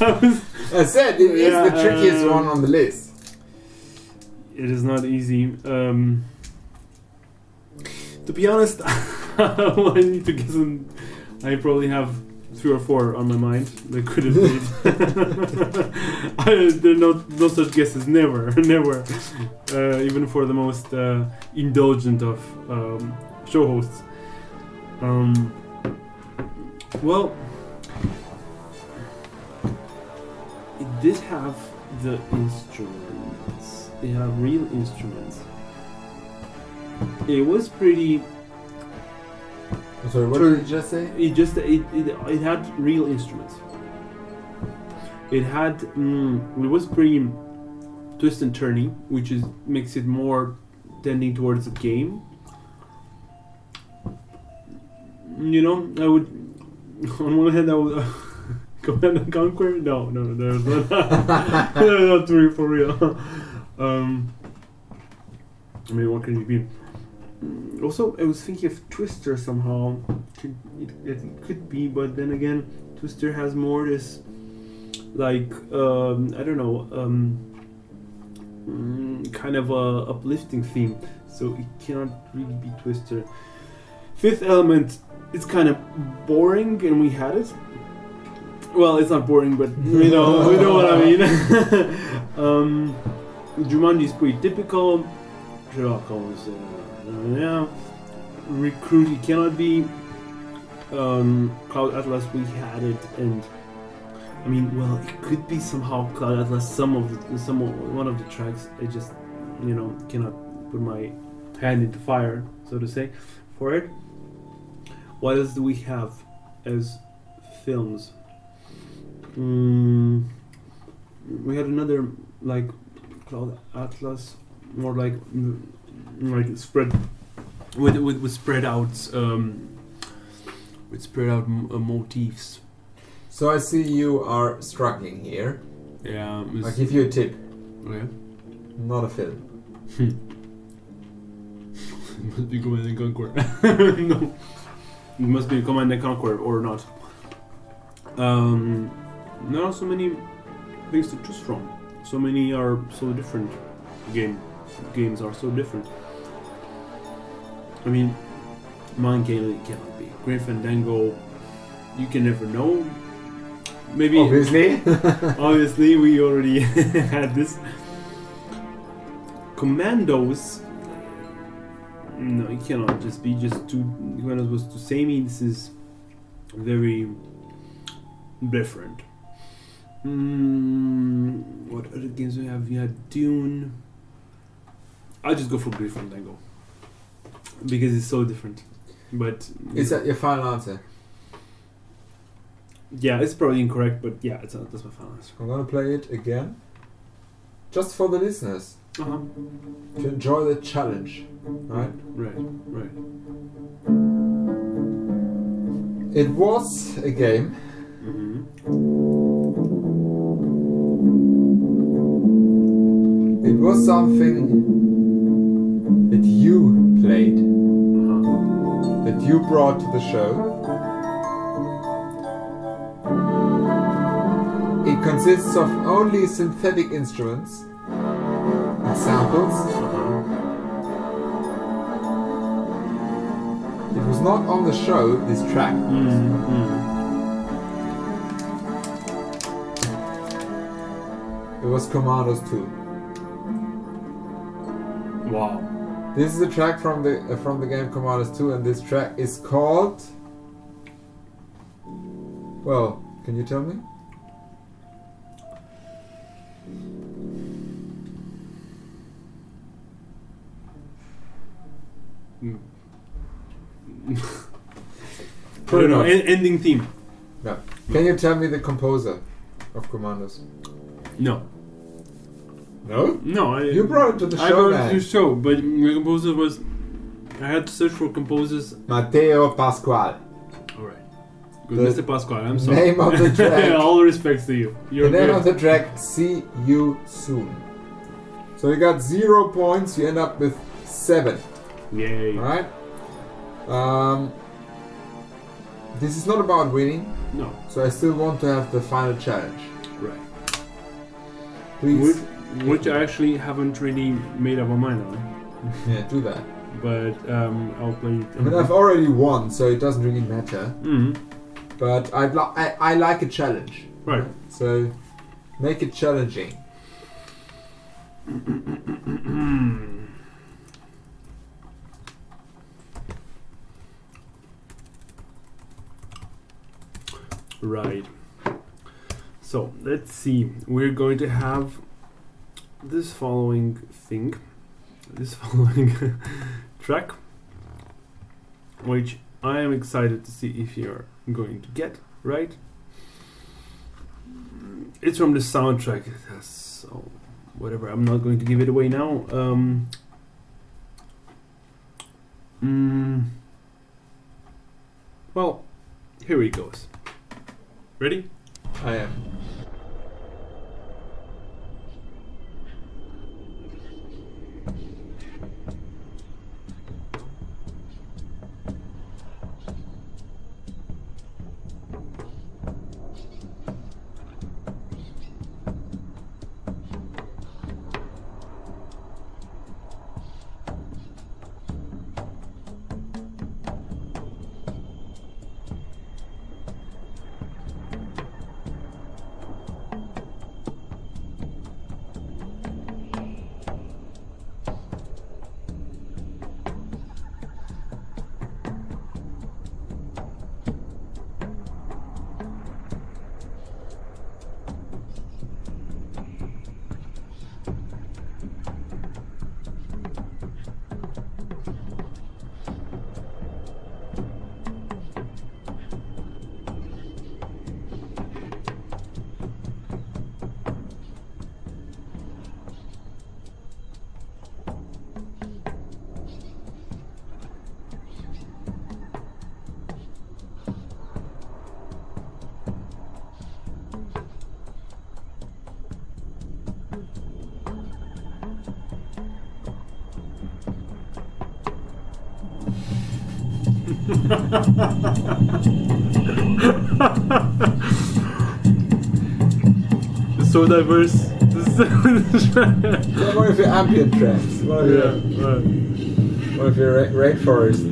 Speaker 2: Was
Speaker 3: I said it is
Speaker 2: Yeah,
Speaker 3: the trickiest
Speaker 2: um,
Speaker 3: one on the list.
Speaker 2: it is not easy. Um, to be honest, I need to get some. I probably have three or four on my mind that could have been. I, there are no no such guesses. Never, never. Uh, even for the most uh, indulgent of um, show hosts. Um, well, it did have the instruments. They have real instruments. It was pretty.
Speaker 3: Sorry, what did you just say?
Speaker 2: It just it, it, it had real instruments. It had mm, it was pretty twist and turny, which is makes it more tending towards a game. You know, I would on one hand I would Command and Conquer. No, no, no, there's not. there's not three for real. um, I mean, what can it be? Mm, Also, I was thinking of Twister somehow. It, it could be, but then again, Twister has more this, like, um, I don't know, um, mm, kind of a uplifting theme. So it cannot really be Twister. Fifth Element, it's kind of boring, and we had it. Well, it's not boring, but you know, you know what I mean. um, Jumanji is pretty typical. Sherlock Holmes, uh, yeah. Recruit, it cannot be. Um, Cloud Atlas, we had it, and I mean, well, it could be somehow Cloud Atlas. Some of the, some of, one of the tracks, I just, you know, cannot put my hand into fire, so to say, for it. What else do we have as films? Mm, we had another like Cloud Atlas, more like mm, like spread with with, with spread out um, with spread out m- uh, motifs.
Speaker 3: So I see you are struggling here.
Speaker 2: Yeah,
Speaker 3: I'll give you a tip.
Speaker 2: okay.
Speaker 3: Not a film.
Speaker 2: It must be Command and Conquer. no, it must be Command and Conquer or not. Um, there are so many things to choose from. So many are so different. Game games are so different. I mean, mine can cannot be. Grim Fandango. You can never know. Maybe
Speaker 3: Obviously.
Speaker 2: Obviously, we already had this. Commandos. No, it cannot just be just two. Commandos was too samey. This is very different. Mm, what other games we have? We had Dune. I'll just go for Grim Fandango because it's so different. But
Speaker 3: Is that your final answer?
Speaker 2: yeah, it's probably incorrect. But yeah, it's that's my final answer.
Speaker 3: I'm gonna play it again. Just for the listeners.
Speaker 2: Uh-huh.
Speaker 3: To enjoy the challenge. Right?
Speaker 2: Right, right.
Speaker 3: It was a game.
Speaker 2: Mm-hmm.
Speaker 3: It was something that you played, that you brought to the show. It consists of only synthetic instruments and samples. It was not on the show, this track.
Speaker 2: Mm-hmm.
Speaker 3: It was Commandos 2.
Speaker 2: Wow.
Speaker 3: This is a track from the uh, from the game Commandos 2, and this track is called. Well, can you tell me?
Speaker 2: I don't know. en- ending theme.
Speaker 3: Can you tell me the composer of Commandos?
Speaker 2: No.
Speaker 3: No.
Speaker 2: No. I,
Speaker 3: You brought it to the show.
Speaker 2: I brought it to the show, but the composer was. I had to search for composers.
Speaker 3: Matteo Pasquale.
Speaker 2: Alright. Good,
Speaker 3: The
Speaker 2: Mr. Pasquale, I'm sorry.
Speaker 3: name of the track.
Speaker 2: All respects to you. You're
Speaker 3: the name
Speaker 2: good.
Speaker 3: of the track, See You Soon. So you got zero points, you end up with seven.
Speaker 2: Yay.
Speaker 3: Alright? Um, this is not about winning,
Speaker 2: No.
Speaker 3: so I still want to have the final challenge.
Speaker 2: Right.
Speaker 3: Please
Speaker 2: which I actually haven't really made up my mind on.
Speaker 3: Yeah, do that.
Speaker 2: But um, I'll play it.
Speaker 3: I mean, I've already won, so it doesn't really matter.
Speaker 2: Mhm.
Speaker 3: But I'd li- I, I like a challenge.
Speaker 2: Right.
Speaker 3: So make it challenging.
Speaker 2: Right. So let's see. We're going to have this following thing, this following track, which I am excited to see if you're going to get right. It's from the soundtrack. So whatever. I'm not going to give it away now. Um, mm, well, here he goes. Ready?
Speaker 3: I am.
Speaker 2: It's so diverse.
Speaker 3: One of your ambient tracks. One of your,
Speaker 2: yeah, right.
Speaker 3: one of your ra- rainforest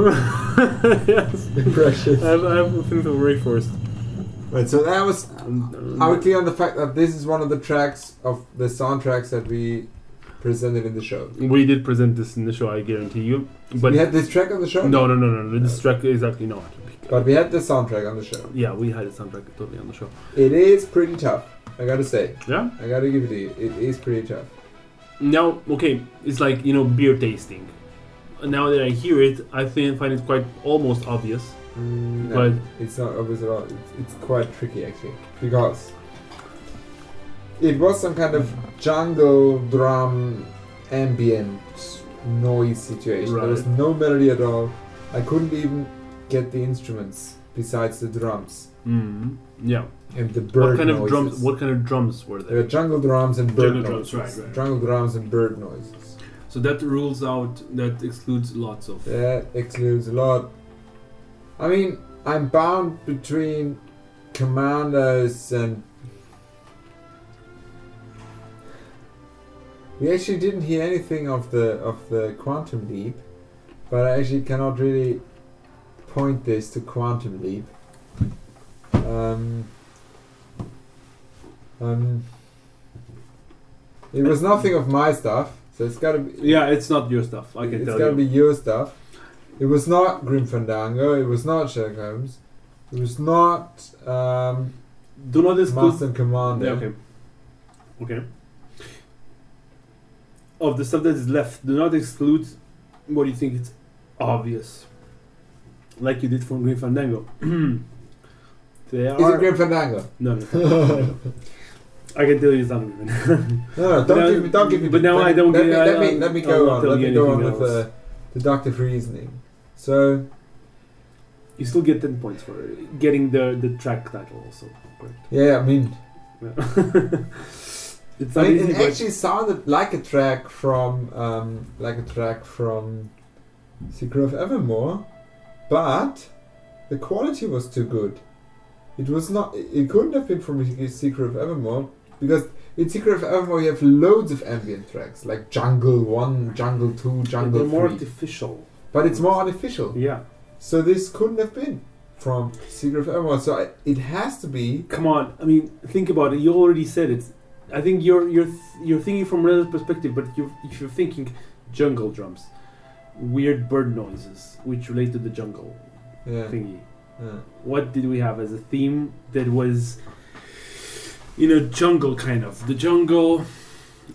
Speaker 2: yes.
Speaker 3: impressions.
Speaker 2: I have, I have a thing for rainforest.
Speaker 3: Right, so that was.
Speaker 2: Um,
Speaker 3: Are we clear on the fact that this is one of the tracks of the soundtracks that we presented in the show?
Speaker 2: we did present this in the show, I guarantee you. But
Speaker 3: we had this track on the show?
Speaker 2: no, no, no, no, no. This track is exactly not.
Speaker 3: But we had the soundtrack on the show.
Speaker 2: Yeah, we had the soundtrack totally on the show.
Speaker 3: It is pretty tough, I gotta say.
Speaker 2: Yeah.
Speaker 3: I gotta give it to you. It is pretty tough.
Speaker 2: Now, okay, it's like you know beer tasting. Now that I hear it, I think find it quite almost obvious.
Speaker 3: Mm, no,
Speaker 2: But-
Speaker 3: it's not obvious at all. It's, it's quite tricky actually because it was some kind of jungle drum ambient noise situation. There was no melody at all. I couldn't even get the instruments besides the drums
Speaker 2: Mm. Yeah.
Speaker 3: and the bird
Speaker 2: What kind of
Speaker 3: noises.
Speaker 2: drums? What kind of drums were
Speaker 3: There were jungle drums and bird
Speaker 2: Jungle drums,
Speaker 3: noises.
Speaker 2: right, right.
Speaker 3: Jungle drums and bird noises.
Speaker 2: So that rules out. That excludes lots of.
Speaker 3: That excludes a lot. I mean, I'm bound between commandos and. We actually didn't hear anything of the of the quantum leap, but I actually cannot really point this to quantum leap. Um, um, it was nothing of my stuff, so it's gotta be.
Speaker 2: Yeah, it's not your stuff. I can
Speaker 3: it's
Speaker 2: tell
Speaker 3: gotta
Speaker 2: you.
Speaker 3: be your stuff. It was not Grim Fandango. It was not Sherlock Holmes. It was not um,
Speaker 2: Do not exclude.
Speaker 3: Master and Commander.
Speaker 2: Yeah, okay. Okay. Of the stuff that is left, do not exclude what you think it's obvious. Like you did from Grim Fandango. there
Speaker 3: Is
Speaker 2: are
Speaker 3: it Grim Fandango?
Speaker 2: no, no. I can tell you it's not Grim Fandango.
Speaker 3: No, don't
Speaker 2: now-
Speaker 3: give me, don't give me.
Speaker 2: but now I don't
Speaker 3: Let
Speaker 2: get-
Speaker 3: me,
Speaker 2: I-
Speaker 3: let me,
Speaker 2: I'll-
Speaker 3: let me go on. Let me go on
Speaker 2: anything
Speaker 3: with
Speaker 2: else.
Speaker 3: Uh, the deductive reasoning. So
Speaker 2: You still get ten points for getting the the track title also. Correct.
Speaker 3: yeah, I mean,
Speaker 2: Yeah. it's
Speaker 3: I mean,
Speaker 2: easy,
Speaker 3: it actually sounded like a track from um, like a track from Secret of Evermore, but the quality was too good. It was not. It couldn't have been from Secret of Evermore because in Secret of Evermore you have loads of ambient tracks like Jungle One, Jungle Two, Jungle
Speaker 2: They're more
Speaker 3: Three,
Speaker 2: artificial.
Speaker 3: but it's more artificial.
Speaker 2: Yeah.
Speaker 3: So this couldn't have been from Secret of Evermore. So I, it has to be.
Speaker 2: Come on. I mean, think about it. You already said it. I think you're you're you're thinking from relative perspective, but you if you're thinking jungle drums, weird bird noises which relate to the jungle
Speaker 3: Yeah.
Speaker 2: thingy.
Speaker 3: yeah.
Speaker 2: What did we have as a theme that was you know jungle kind of the jungle?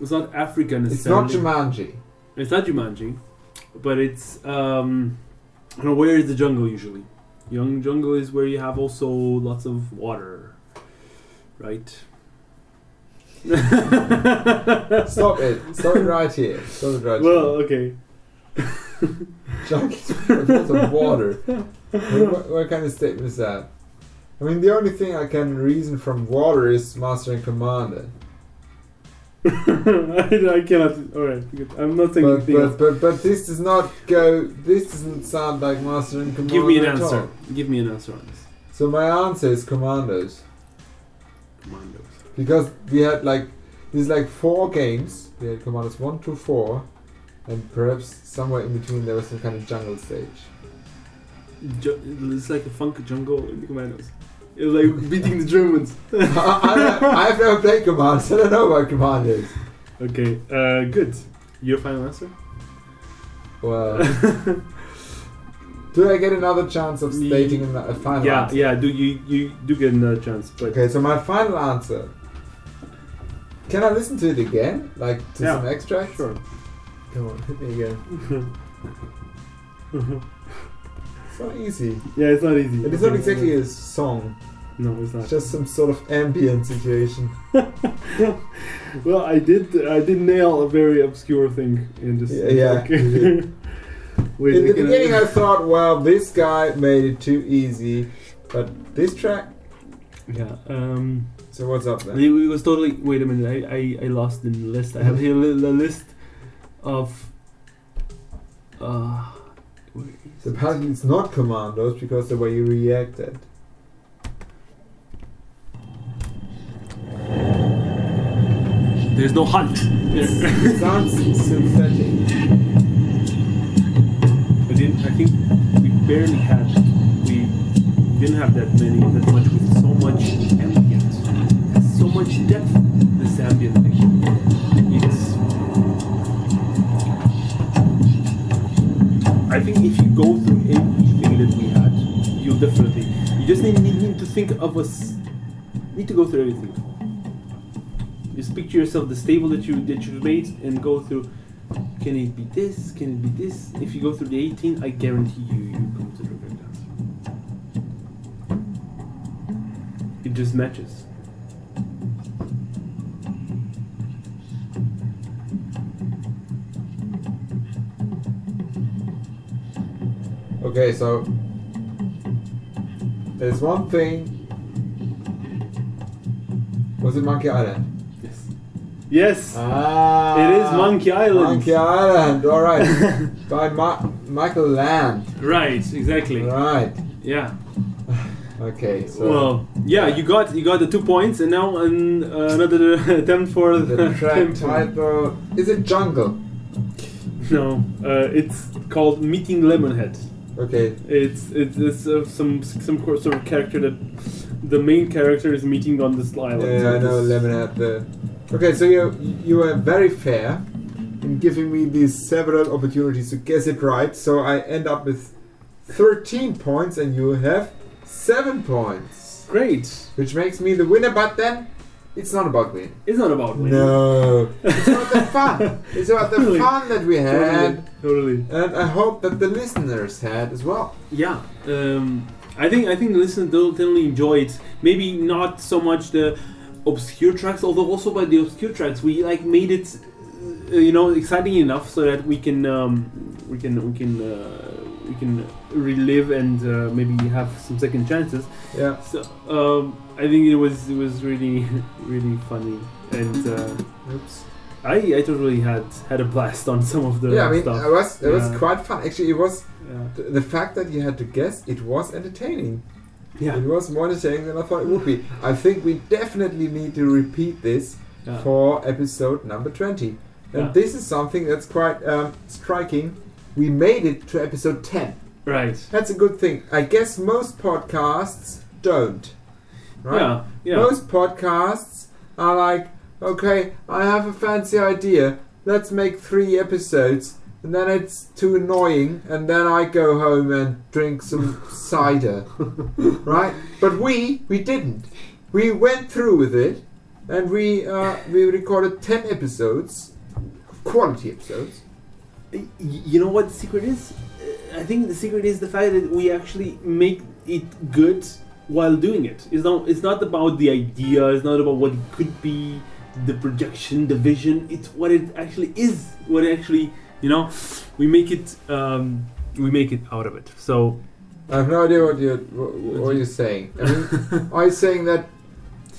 Speaker 2: It's not Africa
Speaker 3: It's not. Jumanji.
Speaker 2: It's not Jumanji, but it's um, I don't know where is the jungle usually. Young jungle is where you have also lots of water, right?
Speaker 3: Stop it. Stop it right here. Stop it right
Speaker 2: Well, okay.
Speaker 3: here. Junkies with lots of water. What, what, what kind of statement is that? I mean, the only thing I can reason from water is Master and Commander.
Speaker 2: I, I cannot. All right. I'm not thinking.
Speaker 3: But, but, but, but this does not go. This doesn't sound like Master and Commander.
Speaker 2: Give me an
Speaker 3: at
Speaker 2: answer.
Speaker 3: all.
Speaker 2: Give me an answer on this.
Speaker 3: So my answer is Commandos.
Speaker 2: Commandos.
Speaker 3: Because we had like there's like four games. We had Commandos four, and perhaps somewhere in between there was some kind of jungle stage.
Speaker 2: Ju- it's like a funk jungle in the Commandos. It's like beating the Germans.
Speaker 3: I, I, I've never played Commandos. I don't know about Commandos.
Speaker 2: okay, uh, good. Your final answer?
Speaker 3: Well, do I get another chance of stating a, a final
Speaker 2: yeah,
Speaker 3: answer?
Speaker 2: yeah. Do you you do get another chance? But
Speaker 3: Okay, so my final answer. Can I listen to it again, like to
Speaker 2: Yeah,
Speaker 3: some extracts?
Speaker 2: sure.
Speaker 3: Come on, hit me again. It's not easy.
Speaker 2: yeah, it's not easy.
Speaker 3: And It is not exactly a song.
Speaker 2: No, it's
Speaker 3: It's
Speaker 2: not.
Speaker 3: just some sort of ambient situation.
Speaker 2: Well, I did. I did nail a very obscure thing in this.
Speaker 3: Yeah, yeah.
Speaker 2: Wait,
Speaker 3: In the beginning, I thought, well, this guy made it too easy, but this track.
Speaker 2: Yeah. Um.
Speaker 3: So what's up then?
Speaker 2: It it was totally. Wait a minute. I, I, I lost the list. I have here a a list of. Uh, where is
Speaker 3: So
Speaker 2: it?
Speaker 3: apparently it's not Commandos because the way you reacted.
Speaker 2: There's no hunt.
Speaker 3: Sounds synthetic.
Speaker 2: I didn't. I think we barely had. We didn't have that many. That much with so much much depth. This ambient. It's. I think if you go through everything that we had, you'll definitely. You just need, need, need to think of us. Need to go through everything. Just picture yourself the stable that you that you've made and go through. Can it be this? Can it be this? If you go through the 18, I guarantee you you come to the correct answer. It just matches.
Speaker 3: Okay, so there's one thing. Was it Monkey Island?
Speaker 2: Yes. Yes.
Speaker 3: Ah,
Speaker 2: it is Monkey Island.
Speaker 3: Monkey Island. All right, by Ma- Michael Land.
Speaker 2: Right. Exactly.
Speaker 3: Right.
Speaker 2: Yeah.
Speaker 3: Okay. So
Speaker 2: well, yeah, you got you got the two points, and now an, uh, another attempt for
Speaker 3: the track
Speaker 2: 10
Speaker 3: title is it Jungle?
Speaker 2: No, uh, it's called Meeting Lemonhead.
Speaker 3: Okay.
Speaker 2: It's it's, it's uh, some some sort of character that the main character is meeting on this island.
Speaker 3: Yeah, I know Lemonhead. The okay, so you you were very fair in giving me these several opportunities to guess it right. So I end up with thirteen points, and you have seven points,
Speaker 2: Great.
Speaker 3: which makes me the winner. But then it's not about winning.
Speaker 2: It's not about winning.
Speaker 3: No, it's about the fun. It's about the
Speaker 2: Totally.
Speaker 3: fun that we had,
Speaker 2: Totally. totally.
Speaker 3: and I hope that the listeners had as well.
Speaker 2: Yeah. Um, I think I think the listeners will definitely enjoy it. Maybe not so much the obscure tracks, although also by the obscure tracks we like made it, uh, you know, exciting enough so that we can um, we can we can uh, we can relive and uh, maybe have some second chances.
Speaker 3: Yeah.
Speaker 2: So um, I think it was it was really really funny and. Uh,
Speaker 3: Oops.
Speaker 2: I, I totally had had a blast on some of the
Speaker 3: yeah, I mean,
Speaker 2: stuff.
Speaker 3: it was it was quite fun. Actually, it was
Speaker 2: yeah.
Speaker 3: the, the fact that you had to guess. It was entertaining.
Speaker 2: yeah.
Speaker 3: It was more entertaining than I thought it would be. I think we definitely need to repeat this
Speaker 2: Yeah.
Speaker 3: for episode number 20. And
Speaker 2: Yeah.
Speaker 3: this is something that's quite um, striking. We made it to episode 10.
Speaker 2: Right.
Speaker 3: That's a good thing. I guess most podcasts don't. Right?
Speaker 2: Yeah. Yeah.
Speaker 3: Most podcasts are like, okay, I have a fancy idea. Let's make three episodes. And then it's too annoying. And then I go home and drink some cider. Right? But we, we didn't. We went through with it. And we, uh, we recorded 10 episodes. Quality episodes.
Speaker 2: You know what the secret is? I think the secret is the fact that we actually make it good while doing it. It's not. It's not about the idea. It's not about what it could be, the projection, the vision. It's what it actually is. What it actually, you know, we make it. Um, we make it out of it. So
Speaker 3: I have no idea what you're what, what you're saying. I mean, are you saying that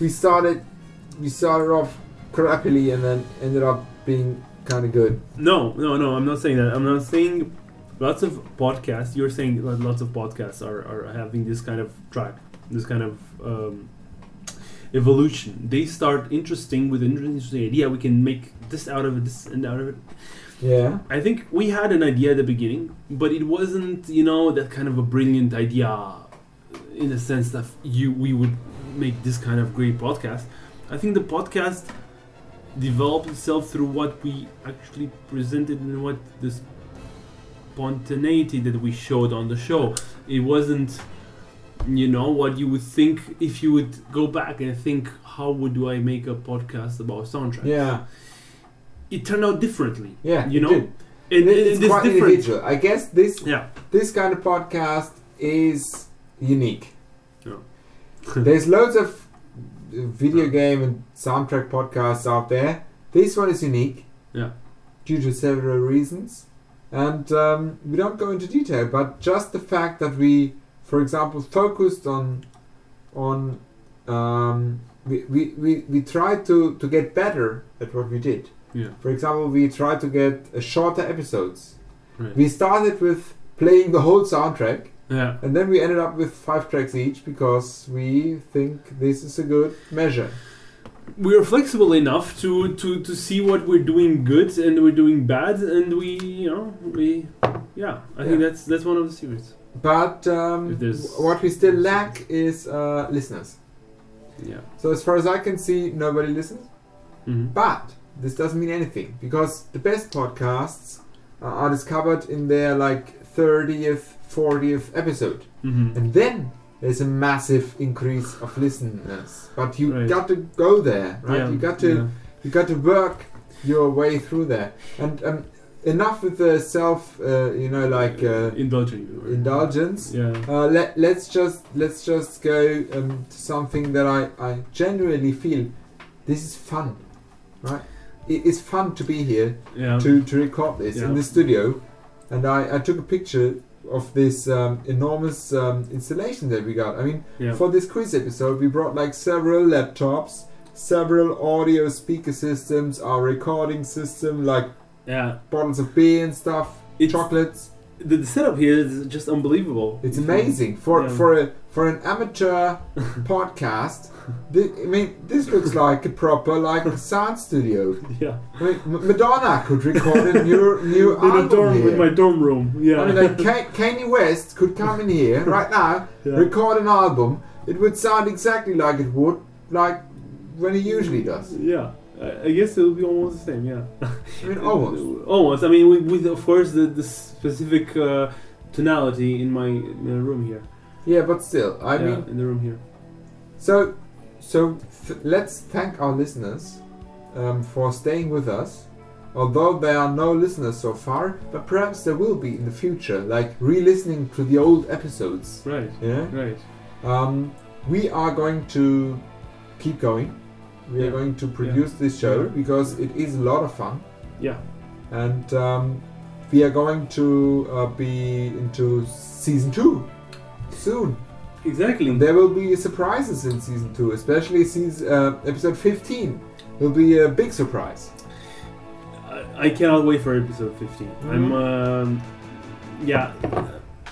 Speaker 3: we started we started off crappily and then ended up being kind of good?
Speaker 2: no, no, no. I'm not saying that. I'm not saying. Lots of podcasts. You're saying lots of podcasts are, are having this kind of track, this kind of um, evolution. They start interesting with an interesting idea. We can make this out of it, this and out of it.
Speaker 3: Yeah.
Speaker 2: I think we had an idea at the beginning, but it wasn't, you know, that kind of a brilliant idea in the sense that you we would make this kind of great podcast. I think the podcast developed itself through what we actually presented and what the spontaneity that we showed on the show. It wasn't, you know, what you would think if you would go back and think, how would do I make a podcast about soundtrack?
Speaker 3: Yeah.
Speaker 2: It turned out differently.
Speaker 3: Yeah.
Speaker 2: You know?
Speaker 3: did.
Speaker 2: And,
Speaker 3: it's
Speaker 2: it's
Speaker 3: quite
Speaker 2: different.
Speaker 3: individual. I guess this
Speaker 2: Yeah.
Speaker 3: this kind of podcast is unique.
Speaker 2: Yeah.
Speaker 3: There's loads of video game and soundtrack podcasts out there. This one is unique.
Speaker 2: Yeah.
Speaker 3: Due to several reasons, and um, we don't go into detail, but just the fact that we, for example, focused on, on, um, we, we, we, we tried to, to get better at what we did.
Speaker 2: Yeah.
Speaker 3: For example, we tried to get uh, shorter episodes.
Speaker 2: Right.
Speaker 3: We started with playing the whole soundtrack,
Speaker 2: Yeah.
Speaker 3: and then we ended up with five tracks each because we think this is a good measure.
Speaker 2: We are flexible enough to, to, to see what we're doing good and we're doing bad, and we, you know, we, yeah. I think that's that's one of the secrets.
Speaker 3: But um,
Speaker 2: If there's-
Speaker 3: w- what we still lack is uh, listeners.
Speaker 2: Yeah.
Speaker 3: So as far as I can see, nobody listens.
Speaker 2: hmm
Speaker 3: But this doesn't mean anything because the best podcasts uh, are discovered in their like 30th, 40th episode.
Speaker 2: hmm
Speaker 3: And then there's a massive increase of listeners. But you
Speaker 2: Right.
Speaker 3: got to go there, right?
Speaker 2: Yeah.
Speaker 3: You got to
Speaker 2: yeah.
Speaker 3: you got to work your way through there. And um, enough with the self, uh, you know, like uh,
Speaker 2: indulging.
Speaker 3: indulgence.
Speaker 2: Yeah.
Speaker 3: Uh, let, let's just let's just go um, to something that I, I genuinely feel this is fun, right? It is fun to be here
Speaker 2: Yeah.
Speaker 3: to, to record this
Speaker 2: Yeah.
Speaker 3: in the studio, and I, I took a picture of this um, enormous um, installation that we got. I mean,
Speaker 2: yeah.
Speaker 3: for this quiz episode, we brought like several laptops, several audio speaker systems, our recording system, like
Speaker 2: yeah.
Speaker 3: bottles of beer and stuff,
Speaker 2: It's,
Speaker 3: chocolates.
Speaker 2: the, the setup here is just unbelievable.
Speaker 3: It's amazing for
Speaker 2: Yeah.
Speaker 3: for a for an amateur podcast. I mean, this looks like a proper like sound studio.
Speaker 2: Yeah.
Speaker 3: I mean, M- Madonna could record a new new
Speaker 2: In a
Speaker 3: album
Speaker 2: dorm,
Speaker 3: here.
Speaker 2: in my dorm room. Yeah.
Speaker 3: I mean, like Ka- Kanye West could come in here right now,
Speaker 2: yeah.
Speaker 3: record an album. It would sound exactly like it would like when he usually does.
Speaker 2: Yeah. I guess it will be almost the same. Yeah.
Speaker 3: I mean, almost.
Speaker 2: Almost. I mean, with, with of course the, the specific uh, tonality in my, in my room here.
Speaker 3: Yeah, but still, I
Speaker 2: yeah,
Speaker 3: mean,
Speaker 2: in the room here.
Speaker 3: so so let's thank our listeners um, for staying with us. Although there are no listeners so far, but perhaps there will be in the future, like re-listening to the old episodes.
Speaker 2: Right.
Speaker 3: Yeah.
Speaker 2: Right.
Speaker 3: Um, we are going to keep going. We
Speaker 2: Yeah.
Speaker 3: are going to produce this show
Speaker 2: Yeah.
Speaker 3: because it is a lot of fun,
Speaker 2: Yeah.
Speaker 3: and um, we are going to uh, be into season two soon.
Speaker 2: Exactly.
Speaker 3: And there will be surprises in season two, especially season, uh, episode 15 will be a big surprise.
Speaker 2: I, I cannot wait for episode 15. I'm,
Speaker 3: Mhm.
Speaker 2: um, yeah.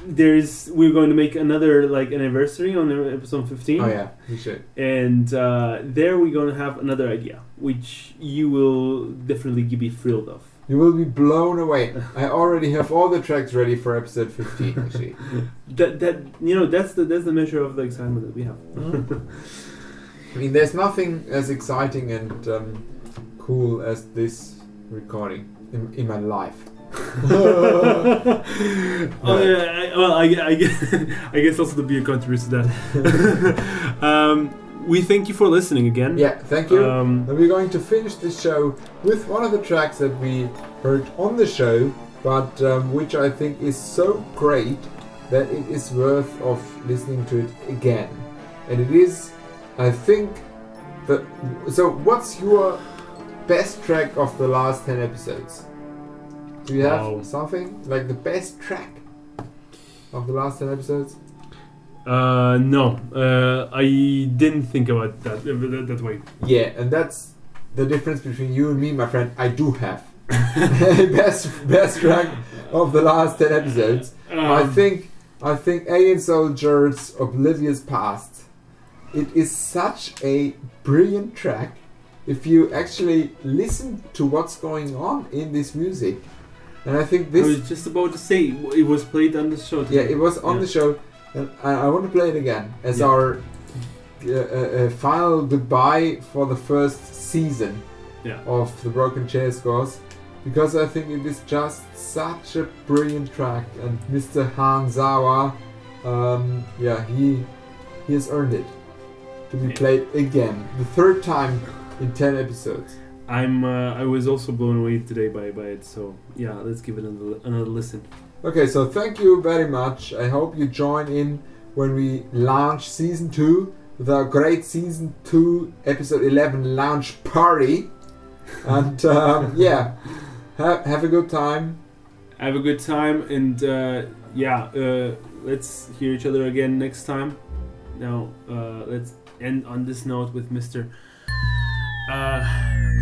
Speaker 2: There's we're going to make another like anniversary on episode 15
Speaker 3: Oh yeah, we should.
Speaker 2: and uh, there we're going to have another idea which you will definitely be thrilled of
Speaker 3: You will be blown away. I already have all the tracks ready for episode 15, actually.
Speaker 2: that that you know that's the that's the measure of the excitement that we have
Speaker 3: I mean, there's nothing as exciting and um, cool as this recording in, in my life.
Speaker 2: oh, yeah, I, well, I, I, guess, I guess also to be a contributor to that. um, we thank you for listening again.
Speaker 3: Yeah, thank you.
Speaker 2: Um,
Speaker 3: And we're going to finish this show with one of the tracks that we heard on the show, but um, which I think is so great that it is worth of listening to it again. And it is, I think, the. So, what's your best track of the last ten episodes? Do you have
Speaker 2: Wow.
Speaker 3: something like the best track of the last ten episodes?
Speaker 2: uh, no, uh, I didn't think about that uh, that, that way.
Speaker 3: Yeah, and that's the difference between you and me, my friend. I do have best best track of the last ten episodes. I
Speaker 2: Um,
Speaker 3: think I think Alien Soldiers Oblivious Past. It is such a brilliant track. If you actually listen to what's going on in this music, and I think
Speaker 2: I
Speaker 3: this
Speaker 2: was just about to say it was played on the show.
Speaker 3: yeah, it was on
Speaker 2: Yeah.
Speaker 3: the show, and I, I want to play it again as
Speaker 2: Yeah.
Speaker 3: our uh, uh, uh, final goodbye for the first season
Speaker 2: Yeah.
Speaker 3: of the Broken Chair Scores, because I think it is just such a brilliant track, and Mr. Hanzawa, um, yeah, he he has earned it to be played again, the third time in ten episodes.
Speaker 2: I'm. Uh, I was also blown away today by by it. So yeah, let's give it another another listen.
Speaker 3: Okay, so thank you very much. I hope you join in when we launch season two the great season two episode eleven launch party. And um, yeah, have, have a good time.
Speaker 2: Have a good time, and uh, yeah, uh, let's hear each other again next time. Now, uh, let's end on this note with Mr. Uh,